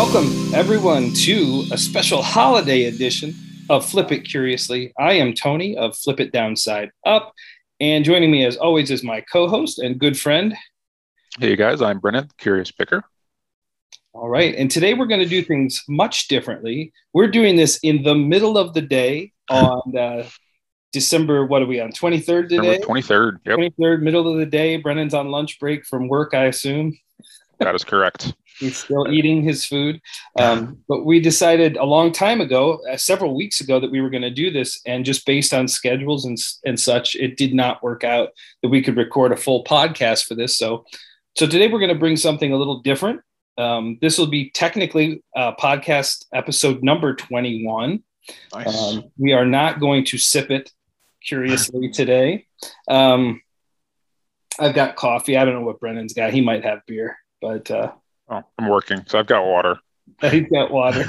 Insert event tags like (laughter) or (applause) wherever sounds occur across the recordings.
Welcome, everyone, to a special holiday edition of Flip It Curiously. I am Tony of Flip It Downside Up, and joining me, as always, is my co host and good friend. Hey, you guys, I'm Brennan, Curious Picker. All right, and today we're going to do things much differently. We're doing this in the middle of the day on uh, December, what are we on, 23rd today? December 23rd, yep. 23rd, middle of the day. Brennan's on lunch break from work, I assume. That is correct. He's still eating his food. Um, (laughs) but we decided a long time ago, uh, several weeks ago, that we were going to do this. And just based on schedules and, and such, it did not work out that we could record a full podcast for this. So, so today we're going to bring something a little different. Um, this will be technically uh, podcast episode number 21. Nice. Um, we are not going to sip it curiously (laughs) today. Um, I've got coffee. I don't know what Brennan's got. He might have beer, but uh, oh, I'm working, so I've got water. (laughs) he's got water.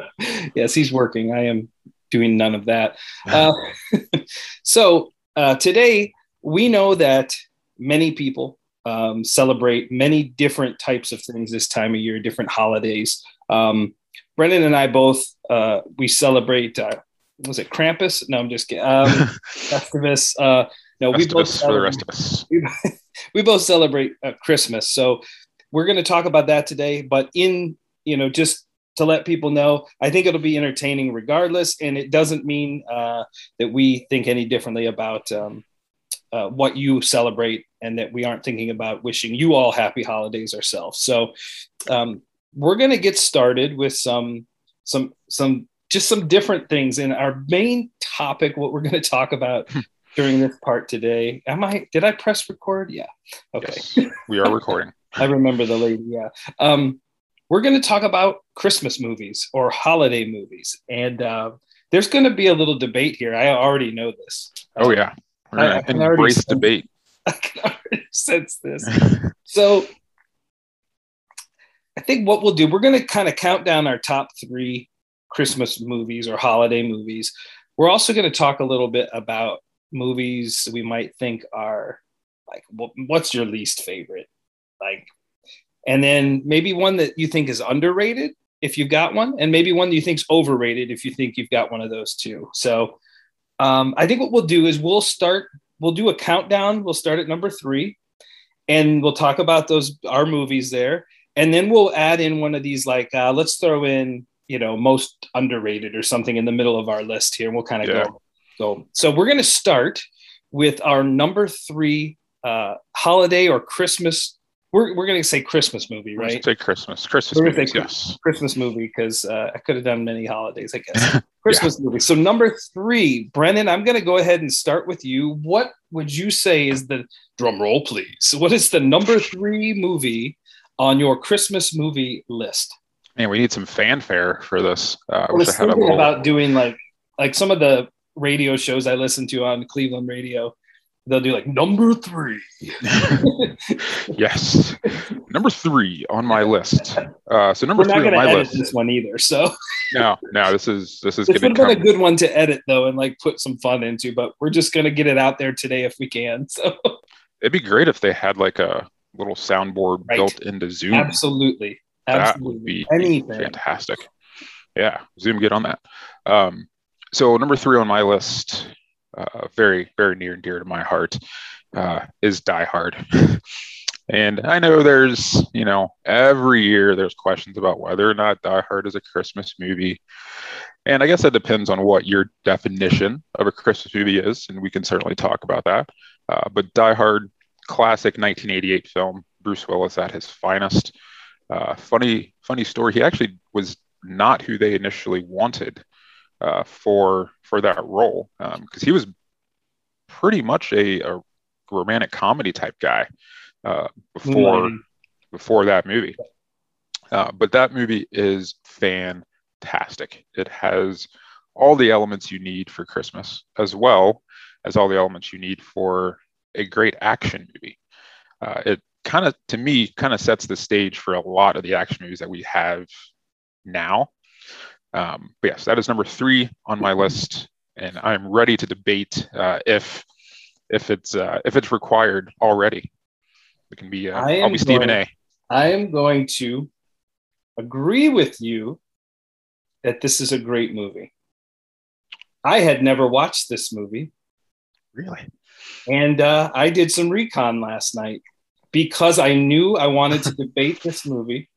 (laughs) yes, he's working. I am doing none of that. Uh, (laughs) so uh, today we know that many people um, celebrate many different types of things this time of year, different holidays. Um, Brennan and I both uh, we celebrate. Uh, was it Krampus? No, I'm just kidding. Um, Festivus. Uh, no, we both Festivus for the rest of us. we, we both celebrate uh, Christmas. So we're going to talk about that today. But in you know, just to let people know, I think it'll be entertaining regardless, and it doesn't mean uh, that we think any differently about um, uh, what you celebrate, and that we aren't thinking about wishing you all happy holidays ourselves. So um, we're going to get started with some some some just some different things in our main topic. What we're going to talk about during this part today. Am I? Did I press record? Yeah. Okay. Yes, we are recording. (laughs) I remember the lady. Yeah. Um, we're going to talk about Christmas movies or holiday movies, and uh, there's going to be a little debate here. I already know this. Oh yeah, we're I- gonna I can embrace sense- debate. (laughs) I can already sense this. (laughs) So I think what we'll do, we're going to kind of count down our top three Christmas movies or holiday movies. We're also going to talk a little bit about movies we might think are like, what's your least favorite? Like, and then maybe one that you think is underrated if you've got one, and maybe one that you think's overrated if you think you've got one of those two. So um, I think what we'll do is we'll start, we'll do a countdown. We'll start at number three and we'll talk about those our movies there and then we'll add in one of these like uh, let's throw in you know most underrated or something in the middle of our list here and we'll kind of Yeah. go go so we're going to start with our number three uh, holiday or christmas we're, we're going to say christmas movie right say Christmas. Christmas We're movies, say yes. christmas movie because uh, i could have done many holidays i guess (laughs) christmas movie so number three brennan i'm going to go ahead and start with you what would you say is the drum roll please what is the number three movie on your christmas movie list Man, we need some fanfare for this. Uh, I was I thinking little. about doing like like some of the radio shows i listen to on cleveland radio they'll do like number three (laughs) yes, number three on my list. Uh, so number we're three on my edit list. this one either so No, no, this is this is This would have been a good one to edit though, and like put some fun into. But we're just gonna get it out there today if we can. (laughs) So It'd be great if they had like a little soundboard Right. built into Zoom. absolutely, That absolutely, would be anything. fantastic. Yeah, Zoom, get on that. Um, so number three on my list, uh, very very near and dear to my heart, uh, is Die Hard. (laughs) and I know there's you know every year there's questions about whether or not Die Hard is a Christmas movie. And I guess that depends on what your definition of a Christmas movie is, and we can certainly talk about that. Uh, but Die Hard, classic 1988 film, Bruce Willis at his finest. Uh, funny, funny story. He actually was not who they initially wanted uh, for for that role because he was pretty much a, a romantic comedy type guy uh, before Moonlighting. before that movie. Uh, but that movie is fantastic. It has all the elements you need for Christmas, as well as all the elements you need for a great action movie. Uh, it kind of, to me, kind of sets the stage for a lot of the action movies that we have now. Um, but yes, that is number three on my list, and I'm ready to debate uh, if if it's uh, if it's required already. It can be. Uh, I I'll am be Stephen going- A. I am going to agree with you that this is a great movie. I had never watched this movie. Really? And uh, I did some recon last night because I knew I wanted to (laughs) debate this movie.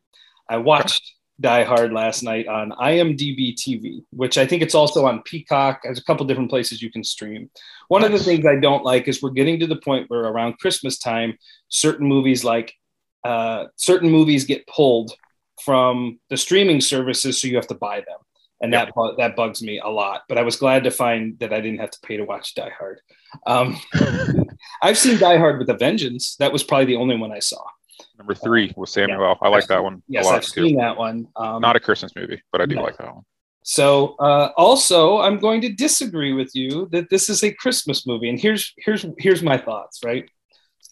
I watched Die Hard last night on IMDb TV, which I think it's also on Peacock. There's a couple different places you can stream. One nice. of the things I don't like is we're getting to the point where around Christmas time, certain movies like uh, certain movies get pulled from the streaming services, so you have to buy them, and yep. that that bugs me a lot. But I was glad to find that I didn't have to pay to watch Die Hard. Um, (laughs) I've seen Die Hard with a Vengeance. That was probably the only one I saw. Number three was Samuel. Yeah, I like that one. Yes, I've seen too. that one. Um, Not a Christmas movie, but I do no. like that one. So uh, also, I'm going to disagree with you that this is a Christmas movie, and here's here's here's my thoughts. Right,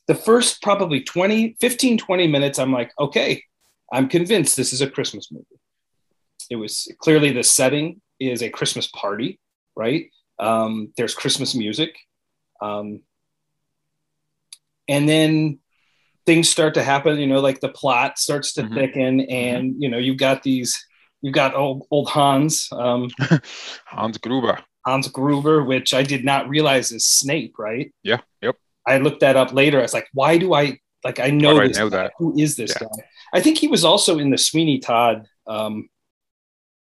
the first probably 20, 15, 20 minutes, I'm like, okay, I'm convinced this is a Christmas movie. It was clearly the setting is a Christmas party, right? Um, there's Christmas music, um, and then things start to happen you know like the plot starts to mm-hmm. thicken mm-hmm. and mm-hmm. you know you've got these you've got old, old hans um, (laughs) hans gruber hans gruber which i did not realize is snape right yeah yep i looked that up later i was like why do i like i know, this I know that who is this yeah. guy i think he was also in the sweeney todd um,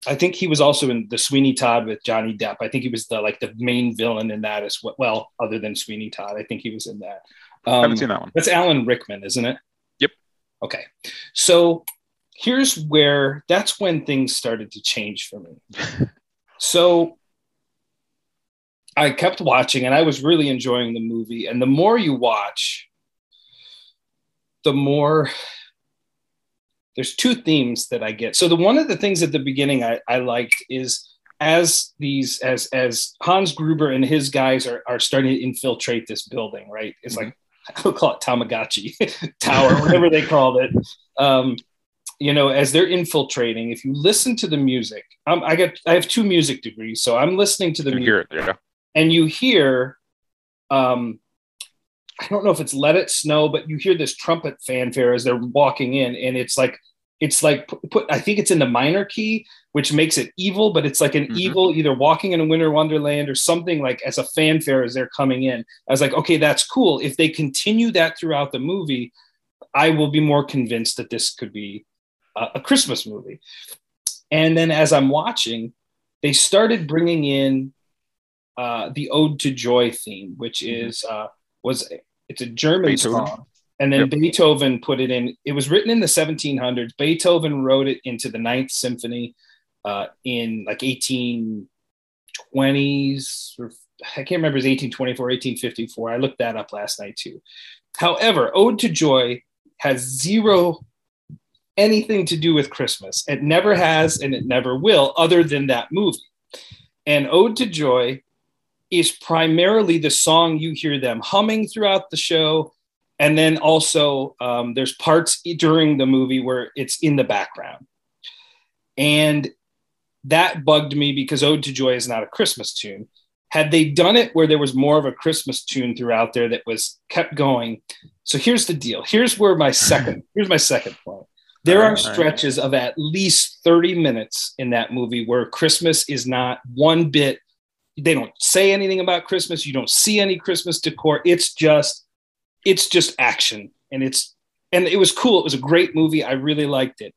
I think he was also in the Sweeney Todd with Johnny Depp. I think he was the like the main villain in that as well. Well, other than Sweeney Todd, I think he was in that. Um, I haven't seen that one. That's Alan Rickman, isn't it? Yep. Okay. So here's where that's when things started to change for me. (laughs) so I kept watching and I was really enjoying the movie. And the more you watch, the more there's two themes that I get. So the one of the things at the beginning I, I liked is as these as as Hans Gruber and his guys are, are starting to infiltrate this building, right? It's mm-hmm. like (laughs) I'll call it Tamagotchi (laughs) Tower, whatever they called it. Um, you know, as they're infiltrating, if you listen to the music, um, I got I have two music degrees, so I'm listening to the you music, it, yeah. and you hear, um, I don't know if it's "Let It Snow," but you hear this trumpet fanfare as they're walking in, and it's like it's like put, put, i think it's in the minor key which makes it evil but it's like an mm-hmm. evil either walking in a winter wonderland or something like as a fanfare as they're coming in i was like okay that's cool if they continue that throughout the movie i will be more convinced that this could be a, a christmas movie and then as i'm watching they started bringing in uh, the ode to joy theme which mm-hmm. is uh, was it's a german Beethoven. song and then yep. Beethoven put it in. It was written in the 1700s. Beethoven wrote it into the Ninth Symphony uh, in like 1820s. Or, I can't remember. It was 1824, 1854. I looked that up last night too. However, Ode to Joy has zero anything to do with Christmas. It never has, and it never will, other than that movie. And Ode to Joy is primarily the song you hear them humming throughout the show and then also um, there's parts during the movie where it's in the background. And that bugged me because ode to joy is not a christmas tune. Had they done it where there was more of a christmas tune throughout there that was kept going so here's the deal. Here's where my second (laughs) here's my second point. There are stretches of at least 30 minutes in that movie where christmas is not one bit they don't say anything about christmas you don't see any christmas decor it's just it's just action and it's and it was cool. It was a great movie. I really liked it.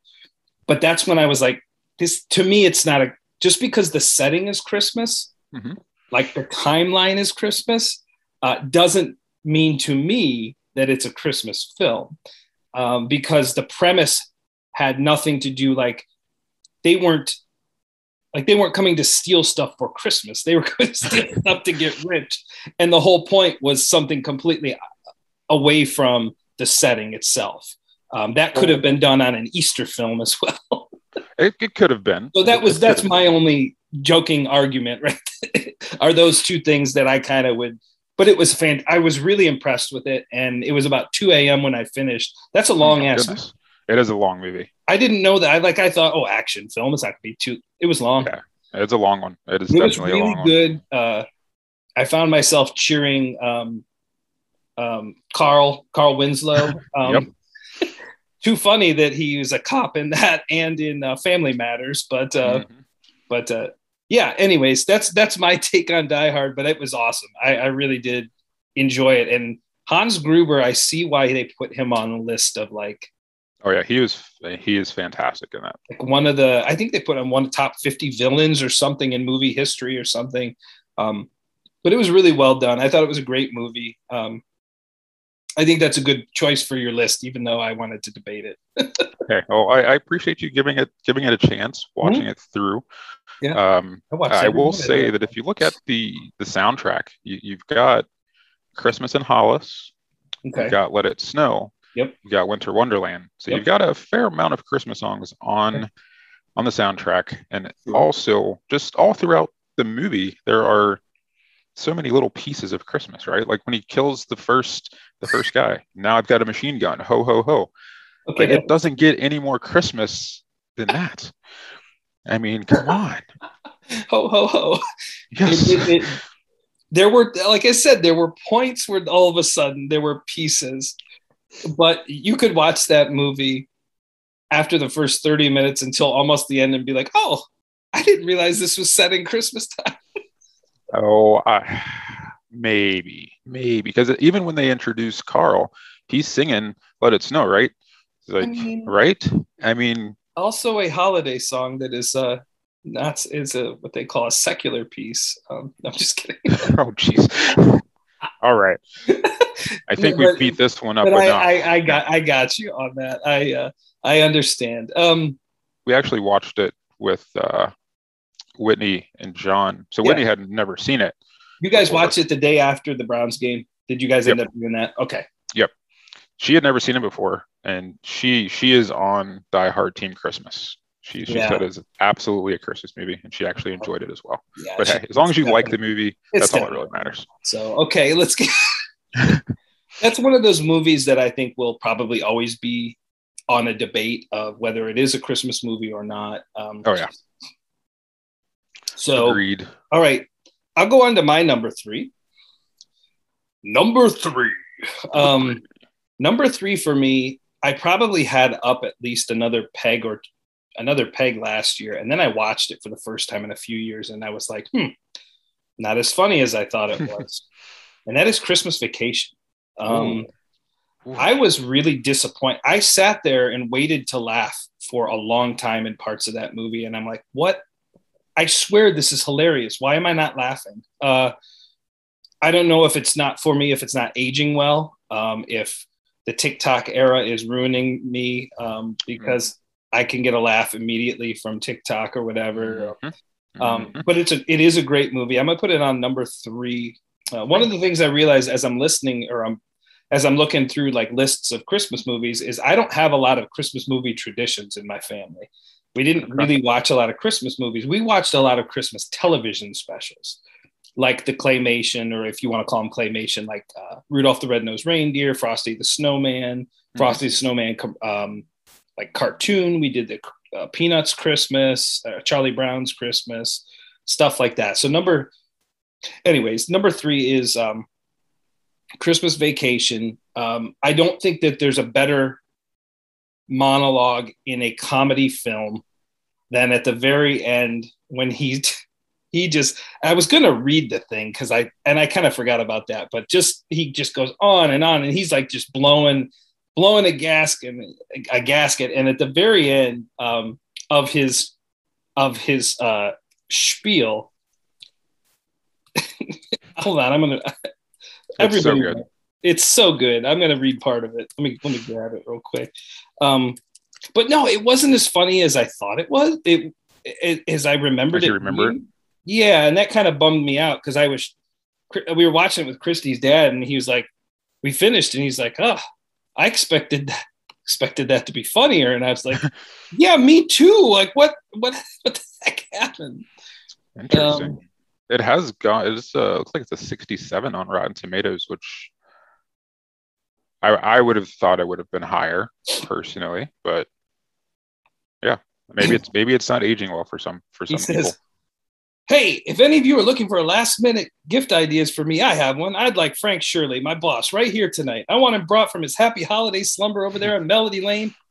But that's when I was like, this to me, it's not a just because the setting is Christmas, mm-hmm. like the timeline is Christmas, uh, doesn't mean to me that it's a Christmas film. Um, because the premise had nothing to do like they weren't like they weren't coming to steal stuff for Christmas. They were (laughs) going to steal (laughs) stuff to get rich. And the whole point was something completely away from the setting itself. Um, that could have been done on an Easter film as well. it, it, could have been. So that was that's my only joking argument, right? (laughs) Are those two things that I kind of would. But it was fan. I was really impressed with it, and it was about two a.m. when I finished. That's a long oh ass. It is a long movie. I didn't know that. I like. I thought, oh, action film. It's not gonna be too. It was long. Yeah, it's a long one. It is it definitely really a long good. one. Uh, I found myself cheering um, um, Carl Carl Winslow (laughs) um, yep. too funny that he was a cop in that (laughs) and in uh, Family Matters. But uh, mm-hmm. but uh, yeah. Anyways, that's that's my (laughs) take on Die Hard. But it was awesome. I, I really did enjoy it. And Hans Gruber, I see why they put him on the list of like. Oh yeah, he was he is fantastic in that. Like one of the, I think they put him one of the top fifty villains or something in movie history or something. Um, but it was really well done. I thought it was a great movie. Um, I think that's a good choice for your list, even though I wanted to debate it. (laughs) okay. Well, I, I, appreciate you giving it giving it a chance, watching mm-hmm. it through. Yeah. Um, I, I will say that if you look at the the soundtrack, you, have got Christmas in Hollis. Okay. You've got Let It Snow. Yep. You've got Winter Wonderland. So yep. you've got a fair amount of Christmas songs on okay. on the soundtrack, and sure. also just all throughout the movie, there are so many little pieces of Christmas, right? Like when he kills the first the first guy. Now I've got a machine gun. Ho ho ho. Okay. Like, it doesn't get any more Christmas than that. I mean, come on. (laughs) ho ho ho. Yes. It, it, it, there were, like I said, there were points where all of a sudden there were pieces, but you could watch that movie after the first 30 minutes until almost the end and be like, oh, I didn't realize this was set in Christmas time. Oh, I, maybe, maybe because even when they introduce Carl, he's singing "Let It Snow," right? Like, I mean, right? I mean, also a holiday song that is uh not is a what they call a secular piece. Um, I'm just kidding. (laughs) oh, jeez. (laughs) All right. I think we beat this one up. But I, I, I, got I got you on that. I uh, I understand. Um, we actually watched it with uh, Whitney and John. So Whitney yeah. had never seen it. You guys watched it the day after the Browns game. Did you guys yep. end up doing that? Okay. Yep. She had never seen it before, and she she is on Die Hard Team Christmas. She, she yeah. said it's absolutely a Christmas movie, and she actually enjoyed it as well. Yeah, but hey, as long as you like the movie, that's all that really matters. So okay, let's get. (laughs) that's one of those movies that I think will probably always be on a debate of whether it is a Christmas movie or not. Um, oh yeah. So, Agreed. all right, I'll go on to my number three. Number three. Um, number three for me, I probably had up at least another peg or another peg last year, and then I watched it for the first time in a few years, and I was like, hmm, not as funny as I thought it (laughs) was. and that is Christmas Vacation. Um, Ooh. I was really disappointed. I sat there and waited to laugh for a long time in parts of that movie, and I'm like, what I swear this is hilarious. Why am I not laughing? Uh, I don't know if it's not for me, if it's not aging well, um, if the TikTok era is ruining me um, because mm-hmm. I can get a laugh immediately from TikTok or whatever. Mm-hmm. Um, mm-hmm. but it's a, it is a great movie. I'm gonna put it on number three. Uh, one of the things I realized as I'm listening or I'm as I'm looking through like lists of Christmas movies is I don't have a lot of Christmas movie traditions in my family. We didn't really watch a lot of Christmas movies. We watched a lot of Christmas television specials, like the claymation, or if you want to call them claymation, like uh, Rudolph the Red-Nosed Reindeer, Frosty the Snowman, mm-hmm. Frosty the Snowman, um, like cartoon. We did the uh, Peanuts Christmas, uh, Charlie Brown's Christmas, stuff like that. So number, anyways, number three is um, Christmas Vacation. Um, I don't think that there's a better monologue in a comedy film then at the very end when he he just i was to read the thing because i and i kind of forgot about that but just he just goes on and on and he's like just blowing blowing a gasket a gasket and at the very end um, of his of his uh spiel (laughs) hold on i'm gonna everybody so it's so good. I'm gonna read part of it. Let me let me grab it real quick. Um, but no, it wasn't as funny as I thought it was. It, it as I remembered it. You remember it? Yeah, and that kind of bummed me out because I was we were watching it with Christy's dad, and he was like, "We finished," and he's like, "Oh, I expected that, expected that to be funnier," and I was like, (laughs) "Yeah, me too. Like, what what (laughs) what the heck happened?" Interesting. Um, it has gone. It's uh, looks like it's a 67 on Rotten Tomatoes, which I, I would have thought it would have been higher personally, but yeah, maybe it's maybe it's not aging well for some for some he people. Says, hey, if any of you are looking for last minute gift ideas for me, I have one. I'd like Frank Shirley, my boss, right here tonight. I want him brought from his happy holiday slumber over there on Melody Lane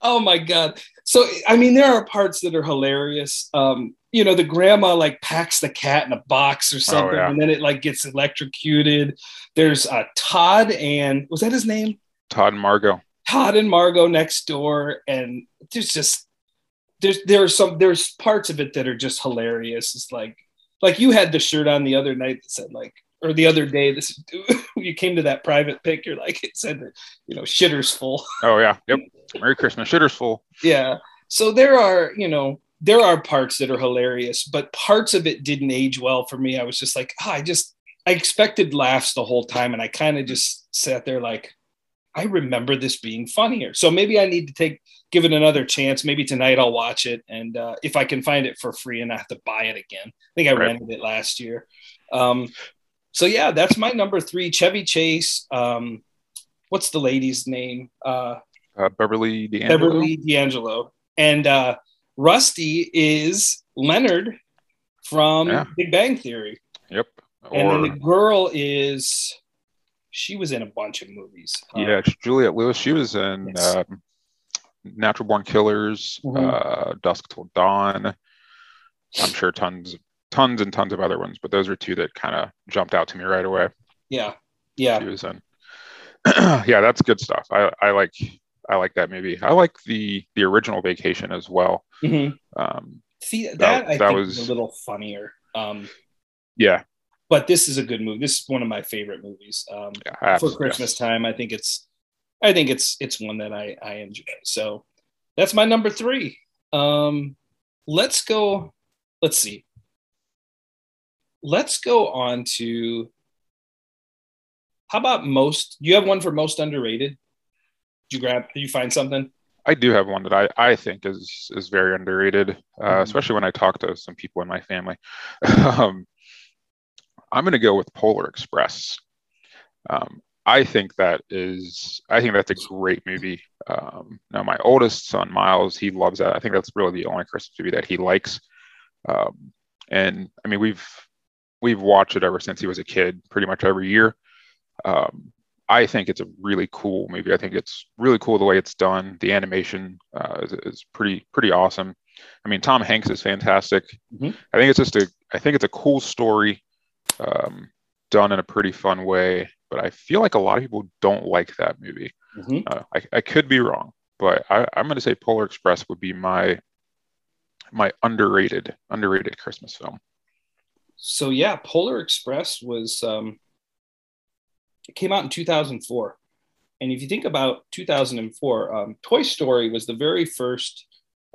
oh my god. So i mean there are parts that are hilarious. Um you know the grandma like packs the cat in a box or oh, something oh, yeah. and then it like gets electrocuted. There's uh todd and was that his name? Todd and margot todd and margot next door and there's just there's there's some there's parts of it that are just hilarious. It's like like you had the shirt on the other night that said like or the other day this (laughs) you came to that private pic you're like it said that you know shitters full. (laughs) Oh yeah. Yep. Merry christmas. Shitters full. Yeah. So there are you know there are parts that are hilarious but parts of it didn't age well for me. I was just like oh, i just i expected laughs the whole time and i kind of just sat there like i remember this being funnier. So maybe i need to take give it another chance. Maybe tonight i'll watch it and uh, if i can find it for free and i have to buy it again. I think i right. rented it last year. Um, so yeah, that's my number three. Chevy Chase. Um, what's the lady's name? Uh, uh, Beverly D'Angelo. Beverly D'Angelo. And uh, Rusty is Leonard from yeah. Big Bang Theory. Yep. Or, and then the girl is she was in a bunch of movies. Yeah, um, Juliette Lewis. She was in yes. um, Natural Born Killers, mm-hmm. uh, Dusk Till Dawn. I'm sure tons tons and tons of other ones, but those are two that kind of jumped out to me right away. Yeah, yeah. She was in. (clears throat) yeah, that's good stuff. I, I like I like that movie. I like the the original Vacation as well. Mm-hmm. Um, See that, that I that think was a little funnier. Um, yeah, but this is a good movie. This is one of my favorite movies um, yeah, for Christmas time. I think it's I think it's it's one that I I enjoy. So that's my number three. Um, let's go. Let's see let's go on to how about most do you have one for most underrated? Did you grab did you find something? I do have one that i, I think is is very underrated uh, mm-hmm. especially when i talk to some people in my family. (laughs) Um, i'm going to go with polar express. Um, i think that is i think that's a great movie. Um, now my oldest son miles he loves that. I think that's really the only christmas movie that he likes. Um, and i mean we've we've watched it ever since he was a kid, pretty much every year. Um, I think it's a really cool movie. I think it's really cool the way it's done. The animation uh, is, is, pretty pretty awesome. I mean, Tom Hanks is fantastic. Mm-hmm. I think it's just a I think it's a cool story um, done in a pretty fun way. But I feel like a lot of people don't like that movie. Mm-hmm. Uh, I, I could be wrong, but I, I'm going to say Polar Express would be my my underrated underrated Christmas film so yeah, Polar Express was um, it came out in 2004, and if you think about 2004, um, Toy Story was the very first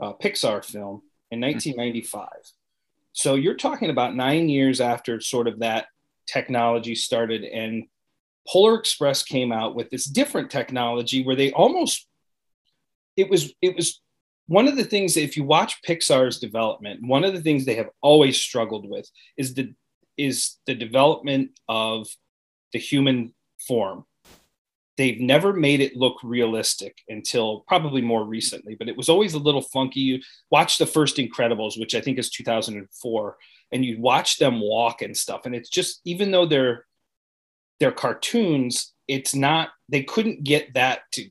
uh, Pixar film in 1995. Mm-hmm. So you're talking about nine years after sort of that technology started, and Polar Express came out with this different technology where they almost it was it was one of the things if you watch Pixar's development, one of the things they have always struggled with is the is the development of the human form. They've never made it look realistic until probably more recently, but it was always a little funky. You watch the first Incredibles, which I think is 2004, and you watch them walk and stuff, and it's just even though they're they're cartoons, it's not they couldn't get that to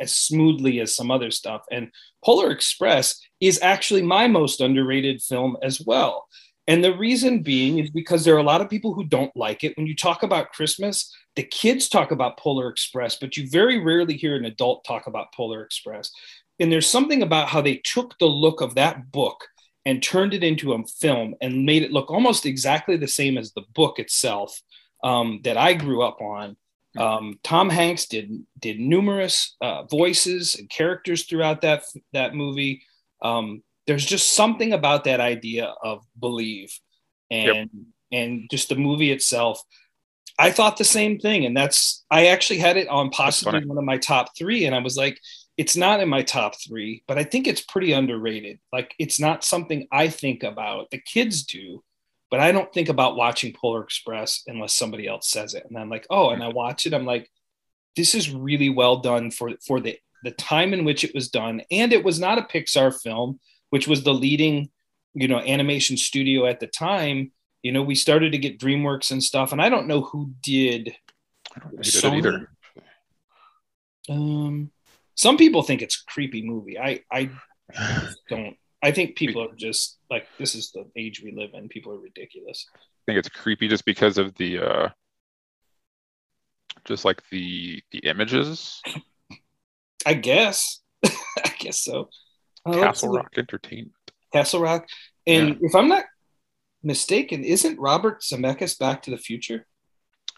as smoothly as some other stuff. And Polar Express is actually my most underrated film as well. And the reason being is because there are a lot of people who don't like it. When you talk about Christmas, the kids talk about Polar Express, but you very rarely hear an adult talk about Polar Express. And there's something about how they took the look of that book and turned it into a film and made it look almost exactly the same as the book itself um, that I grew up on. Um, Tom Hanks did did numerous uh, voices and characters throughout that that movie. Um, there's just something about that idea of believe, and yep. and just the movie itself. I thought the same thing, and that's I actually had it on possibly one of my top three, and I was like, it's not in my top three, but I think it's pretty underrated. Like it's not something I think about. The kids do, but I don't think about watching Polar Express unless somebody else says it. And I'm like, oh, and I watch it. I'm like, this is really well done for for the the time in which it was done, and it was not a Pixar film, which was the leading, you know, animation studio at the time. You know, we started to get DreamWorks and stuff, and I don't know who did. I don't did either. Um, some people think it's a creepy movie. I I (laughs) don't. I think people are just like this is the age we live in. People are ridiculous. I think it's creepy just because of the uh just like the the images. (laughs) I guess. (laughs) I guess so. Castle Rock Entertainment. Castle Rock. And yeah. if I'm not mistaken, isn't Robert Zemeckis Back to the Future?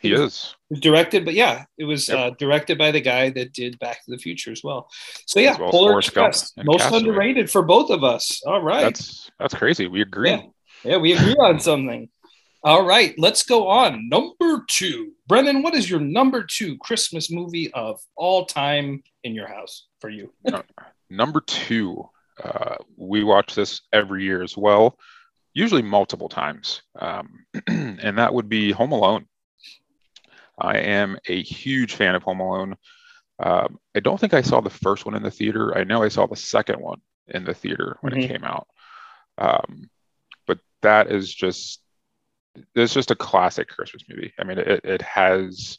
He is. directed, but yeah, it was yep. uh, directed by the guy that did Back to the Future as well. So yeah, well Polar Express, most Castaway. underrated for both of us. All right, that's that's crazy. We agree. Yeah, yeah we agree on something. All right, let's go on. Number two, Brennan. What is your number two Christmas movie of all time in your house for you? (laughs) number two, uh, we watch this every year as well, usually multiple times, um, (clears throat) and that would be Home Alone. I am a huge fan of Home Alone. Um, I don't think I saw the first one in the theater. I know I saw the second one in the theater when mm-hmm. it came out. Um, but that is just it's just a classic Christmas movie. I mean, it, it has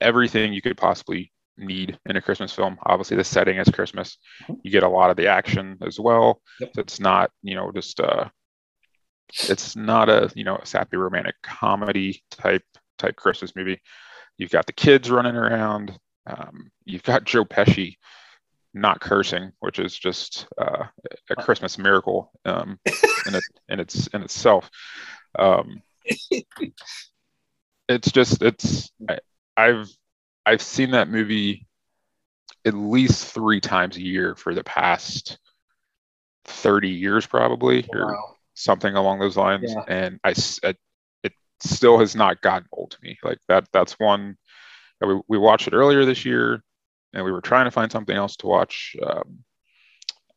everything you could possibly need in a Christmas film. Obviously, the setting is Christmas. Mm-hmm. You get a lot of the action as well. Yep. So it's not, you know, just uh, it's not a you know sappy romantic comedy type type Christmas movie. You've got the kids running around. Um, you've got Joe Pesci not cursing, which is just uh, a Christmas miracle um, in, it, in its in itself. Um, it's just it's I, I've I've seen that movie at least three times a year for the past 30 years probably wow. or something along those lines yeah. and I, I still has not gotten old to me. Like that, that's one that we, we watched it earlier this year and we were trying to find something else to watch. Um,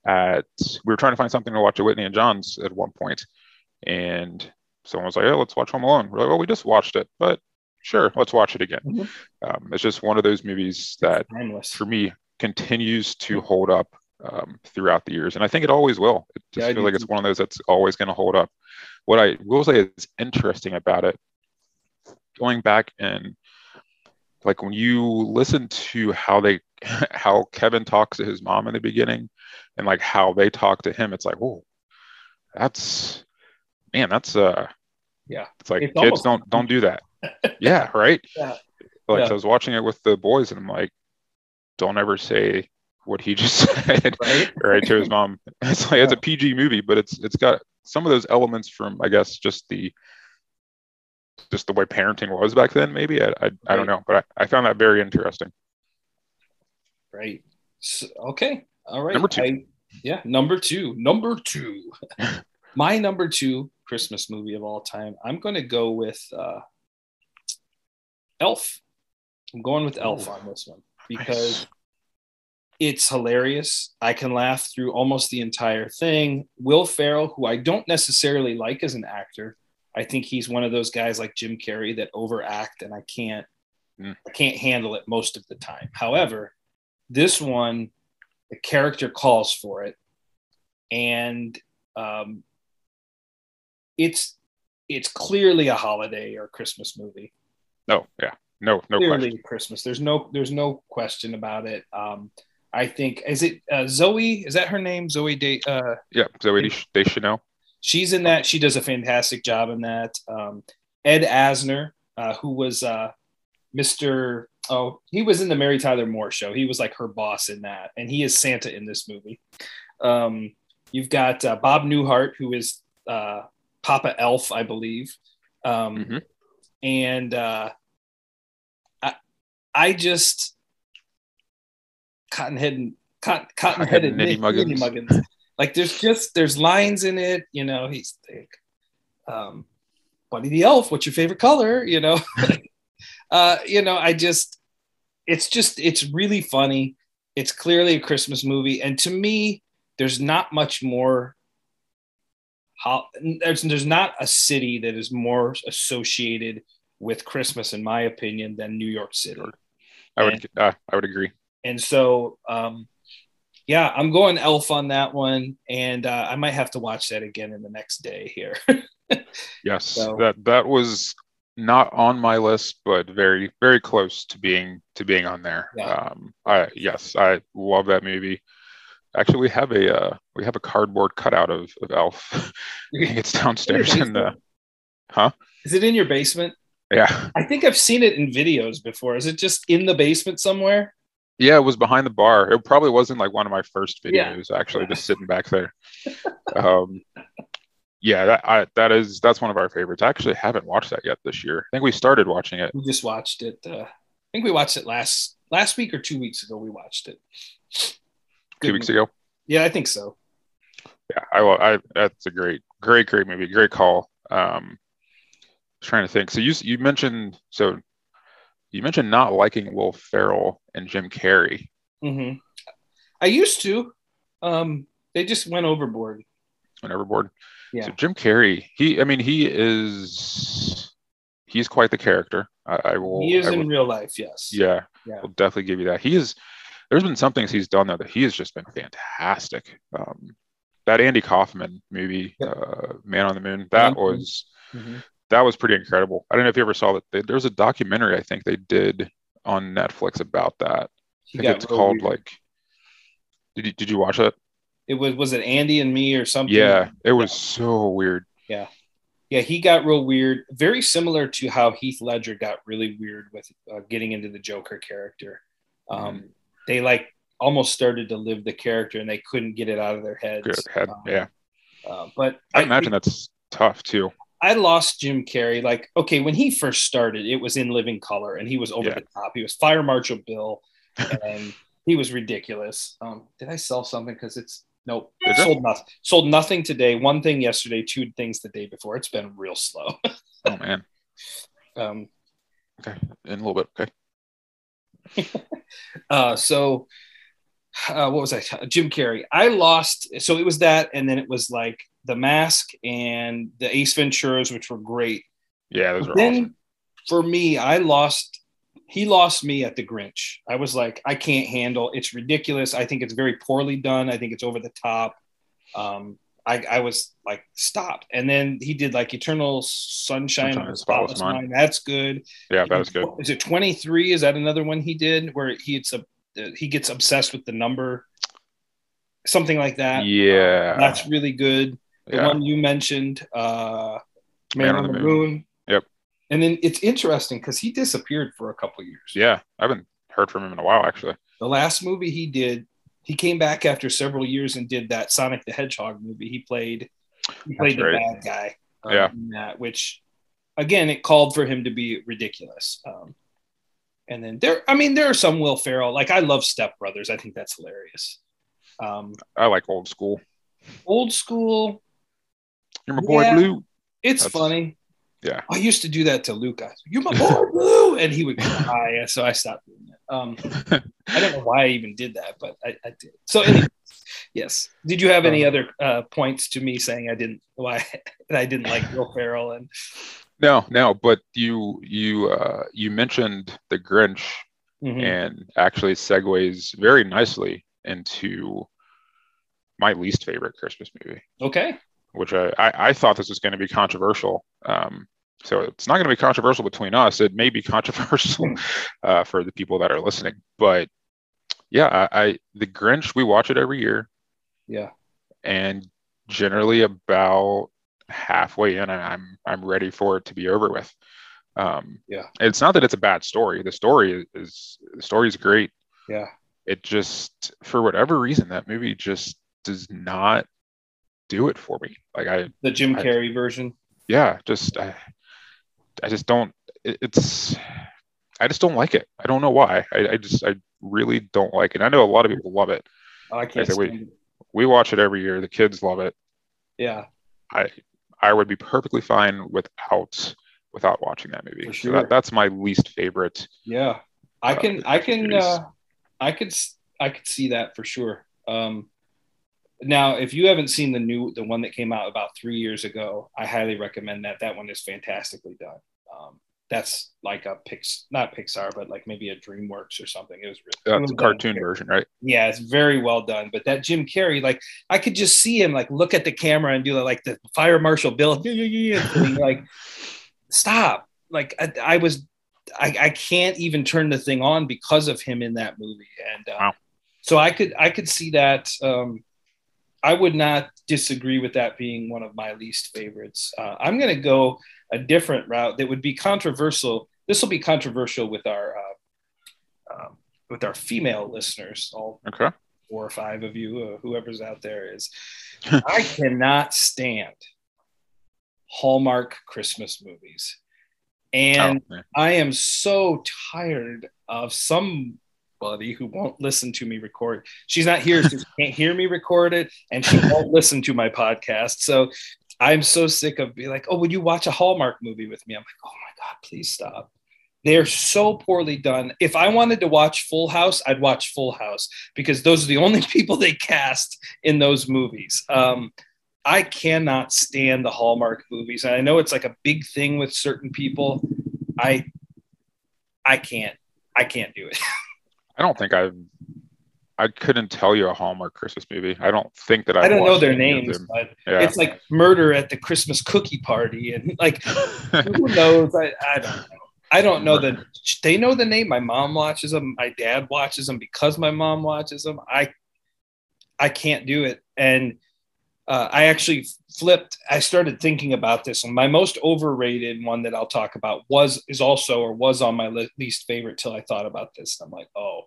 at we were trying to find something to watch at Whitney and John's at one point, and someone was like, "Oh, let's watch Home Alone." We're like, "Well, we just watched it, but sure, let's watch it again." Mm-hmm. Um, it's just one of those movies that, for me, continues to hold up um, throughout the years, and I think it always will. It just yeah, feels like it's one of those that's always going to hold up. What I will say is interesting about it, going back and like when you listen to how they (laughs) how Kevin talks to his mom in the beginning, and like how they talk to him, it's like, whoa, that's man, that's uh, yeah, it's like it's kids almost- don't don't do that. (laughs) yeah, right. Yeah. Like yeah. So I was watching it with the boys, and I'm like, don't ever say what he just (laughs) said right, right to his mom. It's like yeah. it's a PG movie, but it's it's got some of those elements from I guess just the just the way parenting was back then. Maybe I I, right. I don't know, but I, I found that very interesting. Right. So, okay. All right. Number two. I, yeah. Number two. Number two. (laughs) My number two Christmas movie of all time. I'm going to go with uh, Elf. I'm going with Elf on this one because it's hilarious. I can laugh through almost the entire thing. Will Ferrell, who I don't necessarily like as an actor, I think he's one of those guys like Jim Carrey that overact, and I can't, mm. I can't handle it most of the time. However, this one, the character calls for it, and um, it's it's clearly a holiday or Christmas movie. No, yeah, no, no clearly question. Christmas. There's no there's no question about it. Um, I think is it uh, Zoe? Is that her name? Zoe Day. Uh, yeah, Zooey Deschanel. She's in that. She does a fantastic job in that. Um, Ed Asner, uh, who was uh, Mr. Oh, he was in the Mary Tyler Moore show. He was like her boss in that, and he is Santa in this movie. Um, you've got uh, Bob Newhart, who is uh, Papa Elf, I believe, um, mm-hmm. and uh, I, I just cotton head cotton, cotton headed Ninny Muggins. Muggins. Like there's just there's lines in it, you know. He's like, um, Buddy the Elf, what's your favorite color? You know, (laughs) uh, you know, I just it's just it's really funny. it's clearly a Christmas movie, and to me, there's not much more. How there's there's not a city that is more associated with Christmas, in my opinion, than New York City. I would and, uh, I would agree. And so, um, yeah, I'm going Elf on that one, and uh, I might have to watch that again in the next day here. (laughs) yes, so. that that was not on my list, but very very close to being to being on there. Yeah. Um, I yes, I love that movie. Actually, we have a uh, we have a cardboard cutout of of Elf. (laughs) it's (laughs) downstairs in, in the. Huh? Is it in your basement? Yeah. I think I've seen it in videos before. Is it just in the basement somewhere? Yeah, it was behind the bar. It probably wasn't like one of my first videos. Yeah. Actually, yeah. just sitting back there. (laughs) um, yeah, that I, that is that's one of our favorites. I actually haven't watched that yet this year. I think we started watching it. We just watched it. Uh, I think we watched it last last week or two weeks ago. We watched it. Good two weeks movie. ago. Yeah, I think so. Yeah, I, I that's a great, great, great movie. Great call. Um, trying to think. So you you mentioned so you mentioned not liking Will Ferrell and Jim Carrey. Mm-hmm. I used to. Um, they just went overboard. Went overboard. Yeah. So Jim Carrey, he, I mean, he is, he's quite the character. I, I will. He is in real life. Yes. Yeah. Yeah. We'll definitely give you that. He is. There's been some things he's done though that he has just been fantastic. Um, that Andy Kaufman movie, uh, Man on the Moon, that mm-hmm. was mm-hmm. That was pretty incredible. I don't know if you ever saw that. They, there was a documentary I think they did on Netflix about that. I think it's called weird. like. Did you, did you watch it? it was was it Andy and me or something? Yeah, it was so weird. Yeah. Yeah, he got real weird. Very similar to how Heath Ledger got really weird with uh, getting into the Joker character. Um, mm. They like almost started to live the character and they couldn't get it out of their heads. Head, um, yeah. Uh, but I, I imagine that's tough too. I lost Jim Carrey. Like, okay, when he first started, it was in living color and he was over yeah. the top. He was Fire Marshal Bill and he was ridiculous. Um, did I sell something? Because it's Nope. Sold nothing. Sold nothing today. One thing yesterday. Two things the day before. It's been real slow. (laughs) oh man. Um. Okay. In a little bit. Okay. (laughs) uh. So. Uh, what was I? Jim Carrey. I lost. So it was that, and then it was like The Mask and the Ace Venturas, which were great. Yeah, those but are then, awesome. For me, I lost he lost me at the Grinch. I was like, I can't handle. It's ridiculous. I think it's very poorly done. I think it's over the top. Um, I, I was like, stop. And then he did like Eternal Sunshine, Sunshine of the Spotless Mind. Mind. That's good. Yeah, that was good. Is it 23? Is that another one he did where he gets, a, he gets obsessed with the number? Something like that. Yeah. Uh, that's really good. The yeah. one you mentioned, uh, Man, Man on, on, the, moon. moon. And then it's interesting because he disappeared for a couple years. Yeah, I haven't heard from him in a while actually. The last movie he did, he came back after several years and did that Sonic the Hedgehog movie. He played he played That's the right. bad guy. Um, yeah. that, which again, it called for him to be ridiculous. Um, and then there, I mean, there are some Will Ferrell. Like I love Step Brothers. I think that's hilarious. Um, I like old school. Old school. You're my boy yeah, Blue. It's that's, funny. Yeah. I used to do that to Luca. You're my (laughs) boy, Blue. And he would cry. so I stopped doing it. Um, I don't know why I even did that, but I, I did. So, anyway, yes. Did you have any um, other uh, points to me saying I didn't, why (laughs) I didn't like Will Ferrell? And no, no, but you, you, uh, you mentioned the Grinch mm-hmm. and actually segues very nicely into my least favorite Christmas movie. Okay. Which I, I, I thought this was going to be controversial. Um, so it's not going to be controversial between us. It may be controversial (laughs) uh, for the people that are listening, but yeah, I, I the Grinch we watch it every year. Yeah, and generally about halfway in, I'm I'm ready for it to be over with. Um, yeah, it's not that it's a bad story. The story is the story is great. Yeah, it just for whatever reason that movie just does not do it for me. Like I the Jim Carrey I, version yeah, just I, I just don't. It, it's I just don't like it. I don't know why. I, I just I really don't like it. I know a lot of people love it. Oh, I can't. I we, we watch it every year. The kids love it. Yeah. I I would be perfectly fine without without watching that movie. Sure. So that, that's my least favorite. Yeah. I uh, can I can uh, I could I could see that for sure. Um, now, if you haven't seen the new, the one that came out about three years ago, I highly recommend that. That one is fantastically done. Um, that's like a Pix, not Pixar, but like maybe a DreamWorks or something. It was really, that's a cartoon version, right? Yeah, it's very well done. But that Jim Carrey, like I could just see him like look at the camera and do like the fire marshal Bill, (laughs) like stop. Like I, I was, I, I, can't even turn the thing on because of him in that movie, and uh, wow. so I could I could see that. Um, I would not disagree with that being one of my least favorites. Uh, I'm going to go a different route that would be controversial. This will be controversial with our uh, um, with our female listeners. All okay. four or five of you, uh, whoever's out there is. (laughs) I cannot stand Hallmark Christmas movies, and oh, I am so tired of some who won't listen to me record. She's not here, so she (laughs) can't hear me record it, and she won't listen to my podcast. So I'm so sick of being like, oh, would you watch a Hallmark movie with me? I'm like, oh my God, please stop. They're so poorly done. If I wanted to watch Full House, I'd watch Full House because those are the only (laughs) people they cast in those movies. Um, I cannot stand the Hallmark movies. And I know it's like a big thing with certain people. I I can't. I can't do it. (laughs) I don't think I've I couldn't tell you a Hallmark Christmas movie. I don't think that I've I don't know their names, but yeah. it's like murder at the Christmas cookie party, and like who (laughs) knows? I, I don't know. I don't know that they know the name. My mom watches them. My dad watches them because my mom watches them. I I can't do it, and uh, I actually flipped. I started thinking about this, and my most overrated one that I'll talk about was is also or was on my least favorite till I thought about this. I'm like, oh,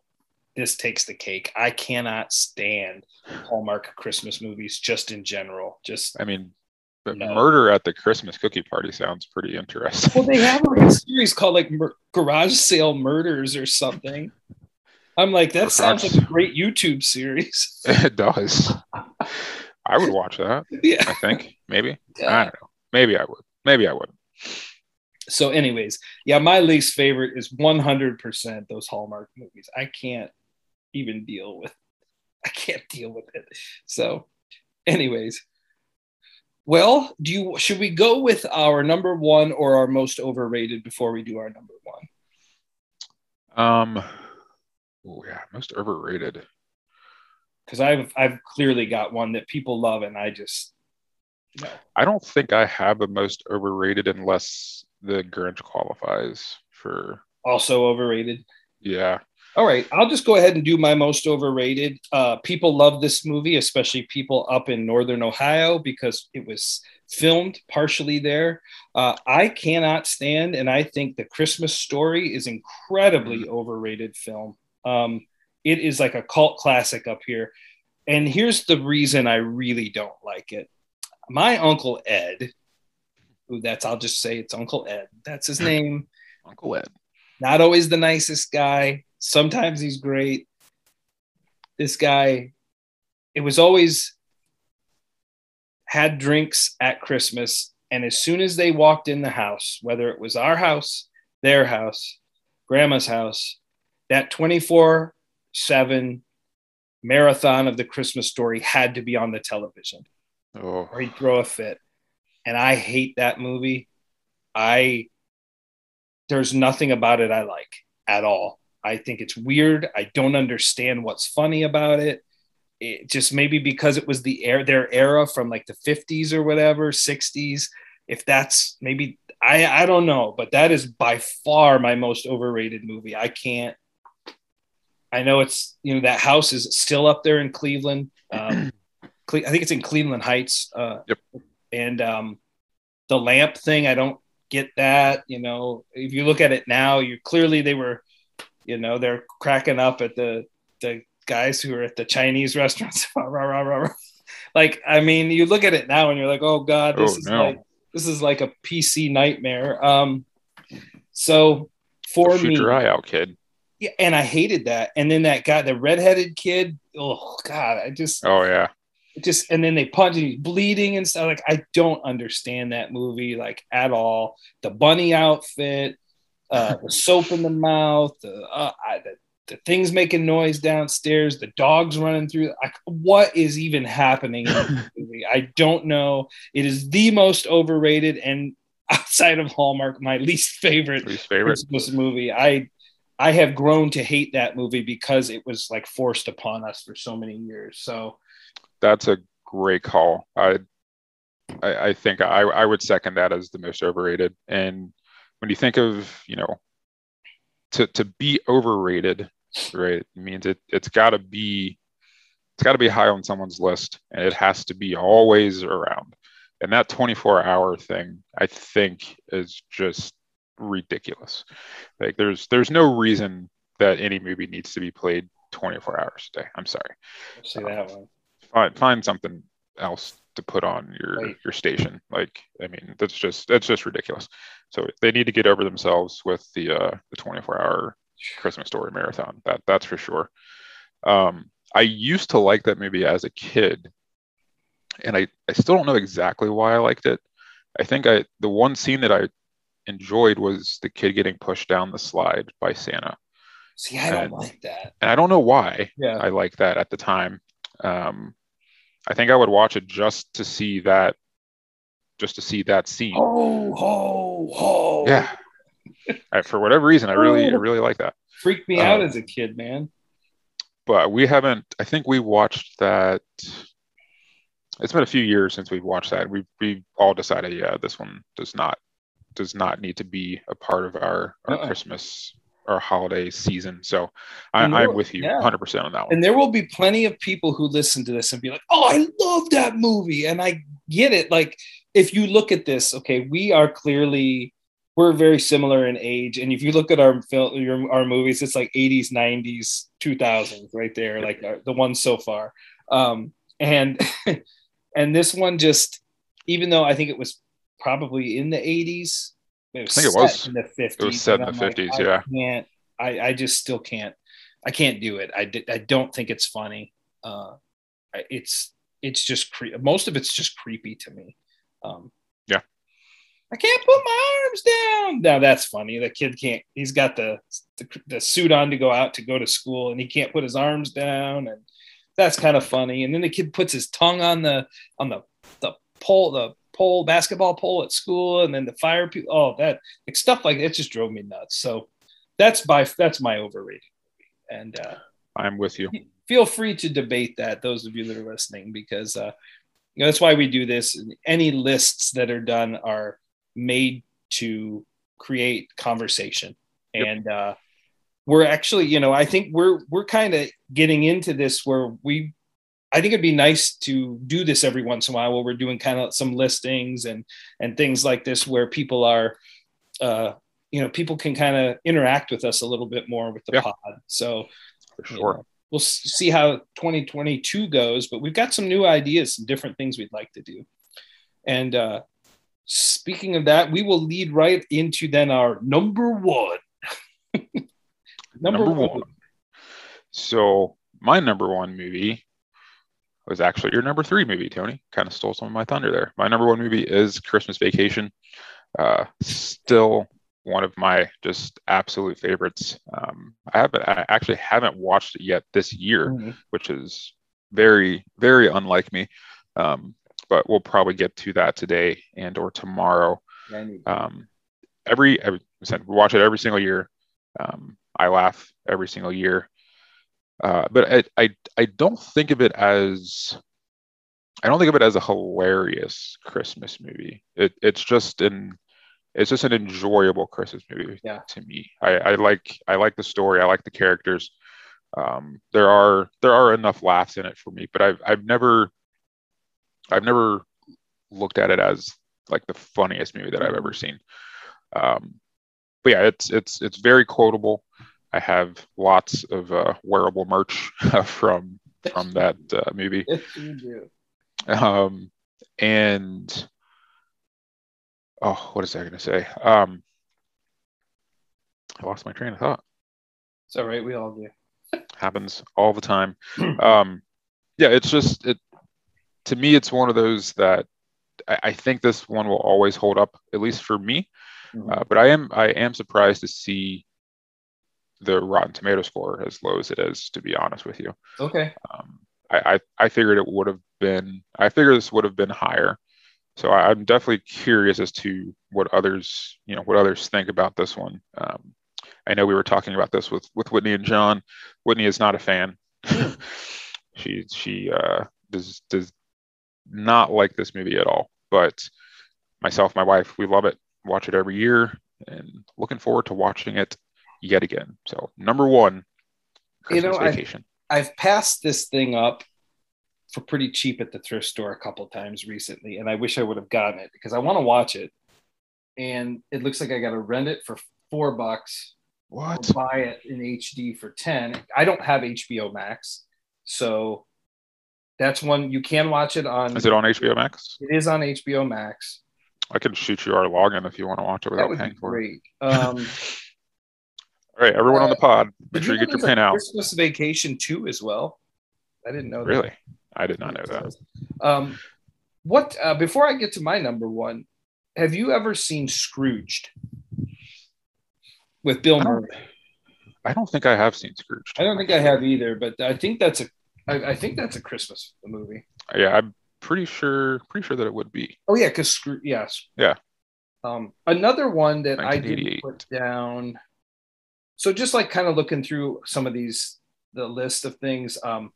this takes the cake. I cannot stand Hallmark Christmas movies just in general. Just I mean, but no. Murder at the Christmas Cookie Party sounds pretty interesting. Well, they have like a (laughs) series called like Mur- Garage Sale Murders or something. I'm like, that sounds like a great YouTube series. (laughs) It does. I would watch that. (laughs) Yeah. I think maybe. Yeah. I don't know. Maybe I would. Maybe I wouldn't. So, anyways, yeah, my least favorite is 100% those Hallmark movies. I can't even deal with. (laughs) I can't deal with it. So, anyways, well, do you should we go with our number one or our most overrated before we do our number one? Um, oh yeah, most overrated. Because I've I've clearly got one that people love, and I just no. I don't think I have a most overrated unless the Grinch qualifies for also overrated. Yeah. All right, I'll just go ahead and do my most overrated. Uh, people love this movie, especially people up in northern Ohio, because it was filmed partially there. Uh, I cannot stand, and I think the Christmas Story is incredibly mm-hmm. overrated film. Um, it is like a cult classic up here, and here's the reason I really don't like it. My uncle Ed, who that's I'll just say it's Uncle Ed. That's his (laughs) name. Uncle Ed. Not always the nicest guy Sometimes he's great. This guy, it was always had drinks at Christmas. And as soon as they walked in the house, whether it was our house, their house, grandma's house, that 24 7 marathon of the Christmas story had to be on the television oh. or he'd throw a fit. And I hate that movie. I, there's nothing about it I like at all. I think it's weird. I don't understand what's funny about it. It just maybe because it was the air their era from like the 50s or whatever, 60s. If that's maybe I I don't know, but that is by far my most overrated movie. I can't. I know it's you know that house is still up there in Cleveland. Um, (clears throat) I think it's in Cleveland Heights. Uh, yep. And um, the lamp thing, I don't get that. You know, if you look at it now, you clearly they were you know they're cracking up at the the guys who are at the Chinese (laughs) restaurants. (laughs) like I mean, you look at it now and you're like, oh god, this oh, is no. like this is like a PC nightmare. Um, so for Shoot me, your eye out, kid. Yeah, and I hated that. And then that guy, the redheaded kid. Oh God, I just. Oh yeah. Just and then they punch and he's bleeding and stuff. Like I don't understand that movie like at all. The bunny outfit, uh, the (laughs) soap in the mouth. The, uh, I, the, the things making noise downstairs, the dogs running through. Like, what is even happening in (laughs) movie? I don't know. It is the most overrated and (laughs) outside of Hallmark, my least favorite, least favorite. Christmas movie. I I have grown to hate that movie because it was like forced upon us for so many years. So that's a great call. I I, I think I, I would second that as the most overrated. And when you think of, you know, to to be overrated, right, means it it's gotta be it's gotta be high on someone's list and it has to be always around. And that 24 hour thing, I think, is just ridiculous. Like there's there's no reason that any movie needs to be played 24 hours a day. I'm sorry. See that one. Find find something else to put on your right. your station. Like I mean, that's just that's just ridiculous. So they need to get over themselves with the uh, the 24 hour Christmas Story marathon. That that's for sure. Um, I used to like that movie as a kid, and I I still don't know exactly why I liked it. I think I the one scene that I enjoyed was the kid getting pushed down the slide by Santa. See, I don't like that. And I don't know why yeah. I like that at the time. Um, I think I would watch it just to see that, just to see that scene. Oh, oh, oh. Yeah. I, for whatever reason, I really, I really like that. Freaked me um, out as a kid, man. But we haven't. I think we watched that. It's been a few years since we've watched that. We we all decided, yeah, this one does not does not need to be a part of our, our uh-uh. Christmas or holiday season. So I, am with you yeah. 100% on that one. And there will be plenty of people who listen to this and be like, oh, I love that movie. And I get it. Like, if you look at this, okay, we are clearly we're very similar in age. And if you look at our film, our movies, it's like 80s, 90s, 2000s, right there, like our, the ones so far. Um, and (laughs) and this one just, even though I think it was probably in the 80s. I think it was in the 50s. It was set in the 50s, like, yeah. I can't, I, I just still can't, I can't do it. I, did, I don't think it's funny. Uh, it's, it's just, cre- most of it's just creepy to me. Um, yeah. I can't put my arms down. Now that's funny. The kid can't, he's got the, the, the suit on to go out to go to school and he can't put his arms down. And that's kind of funny. And then the kid puts his tongue on the, on the, the pole, the pole, basketball pole at school, and then the fire people. Oh, that like, stuff like that just drove me nuts. So that's by that's my overrated movie. And uh, I'm with you. (laughs) Feel free to debate that, those of you that are listening, because uh, you know, that's why we do this. Any lists that are done are made to create conversation, yep. and uh, we're actually, you know, I think we're we're kind of getting into this where we I think it'd be nice to do this every once in a while where we're doing kind of some listings and and things like this where people are uh you know people can kind of interact with us a little bit more with the yeah. pod. So for sure. know, we'll see how 2022 goes but we've got some new ideas some different things we'd like to do. And uh speaking of that we will lead right into then our number one. (laughs) Number, number one. one. So my number one movie was actually your number three movie, Tony. Kind of stole some of my thunder there. My number one movie is Christmas Vacation. Uh, still one of my just absolute favorites. Um, I haven't, I actually haven't watched it yet this year, mm-hmm. which is very, very unlike me. Um, but we'll probably get to that today and or tomorrow. Um, every, every we watch it every single year. Um, I laugh every single year. Uh, but I, I I don't think of it as I don't think of it as a hilarious Christmas movie. It it's just an it's just an enjoyable Christmas movie yeah. to me. I, I like I like the story. I like the characters. Um, there are there are enough laughs in it for me, but I've I've never I've never looked at it as like the funniest movie that I've ever seen. Um, but yeah, it's it's it's very quotable. I have lots of uh, wearable merch (laughs) from from (laughs) that uh, movie. Yes, you do. Um, and oh, what is I going to say? Um, I lost my train of thought. It's all right. We all do. (laughs) Happens all the time. (clears throat) um, yeah, it's just it. To me, it's one of those that I, I think this one will always hold up, at least for me. Mm-hmm. Uh, but I am I am surprised to see the Rotten Tomato score as low as it is, to be honest with you. Okay. Um, I, I, I figured it would have been, I figured this would have been higher. So I, am definitely curious as to what others, you know, what others think about this one. Um, I know we were talking about this with with Whitney and John. Whitney is not a fan. (laughs) she she uh, does does not like this movie at all. But myself, my wife, we love it. Watch it every year, and looking forward to watching it yet again. So number one, Christmas you know, Vacation. I've, I've passed this thing up for pretty cheap at the thrift store a couple times recently, and I wish I would have gotten it because I want to watch it. And it looks like I got to rent it for four bucks. What? buy it in HD for ten. I don't have HBO Max, so that's one you can watch it on. Is it on HBO Max? It is on HBO Max. I can shoot you our login if you want to watch it without paying for great. it. Um, (laughs) All right, everyone uh, on the pod, make sure you get your pin out. Christmas Vacation too, as well. I didn't know. That. Really, I did not know that. Um, what? Uh, before I get to my number one, have you ever seen Scrooged with Bill Murray? I don't think I have seen Scrooged. I don't think I have either, but I think that's a. I, I think that's a Christmas movie. Yeah, I'm pretty sure. Pretty sure that it would be. Oh yeah, because Scrooge. Yes. Yeah. Um, another one that I did put down so just like kind of looking through some of these the list of things um,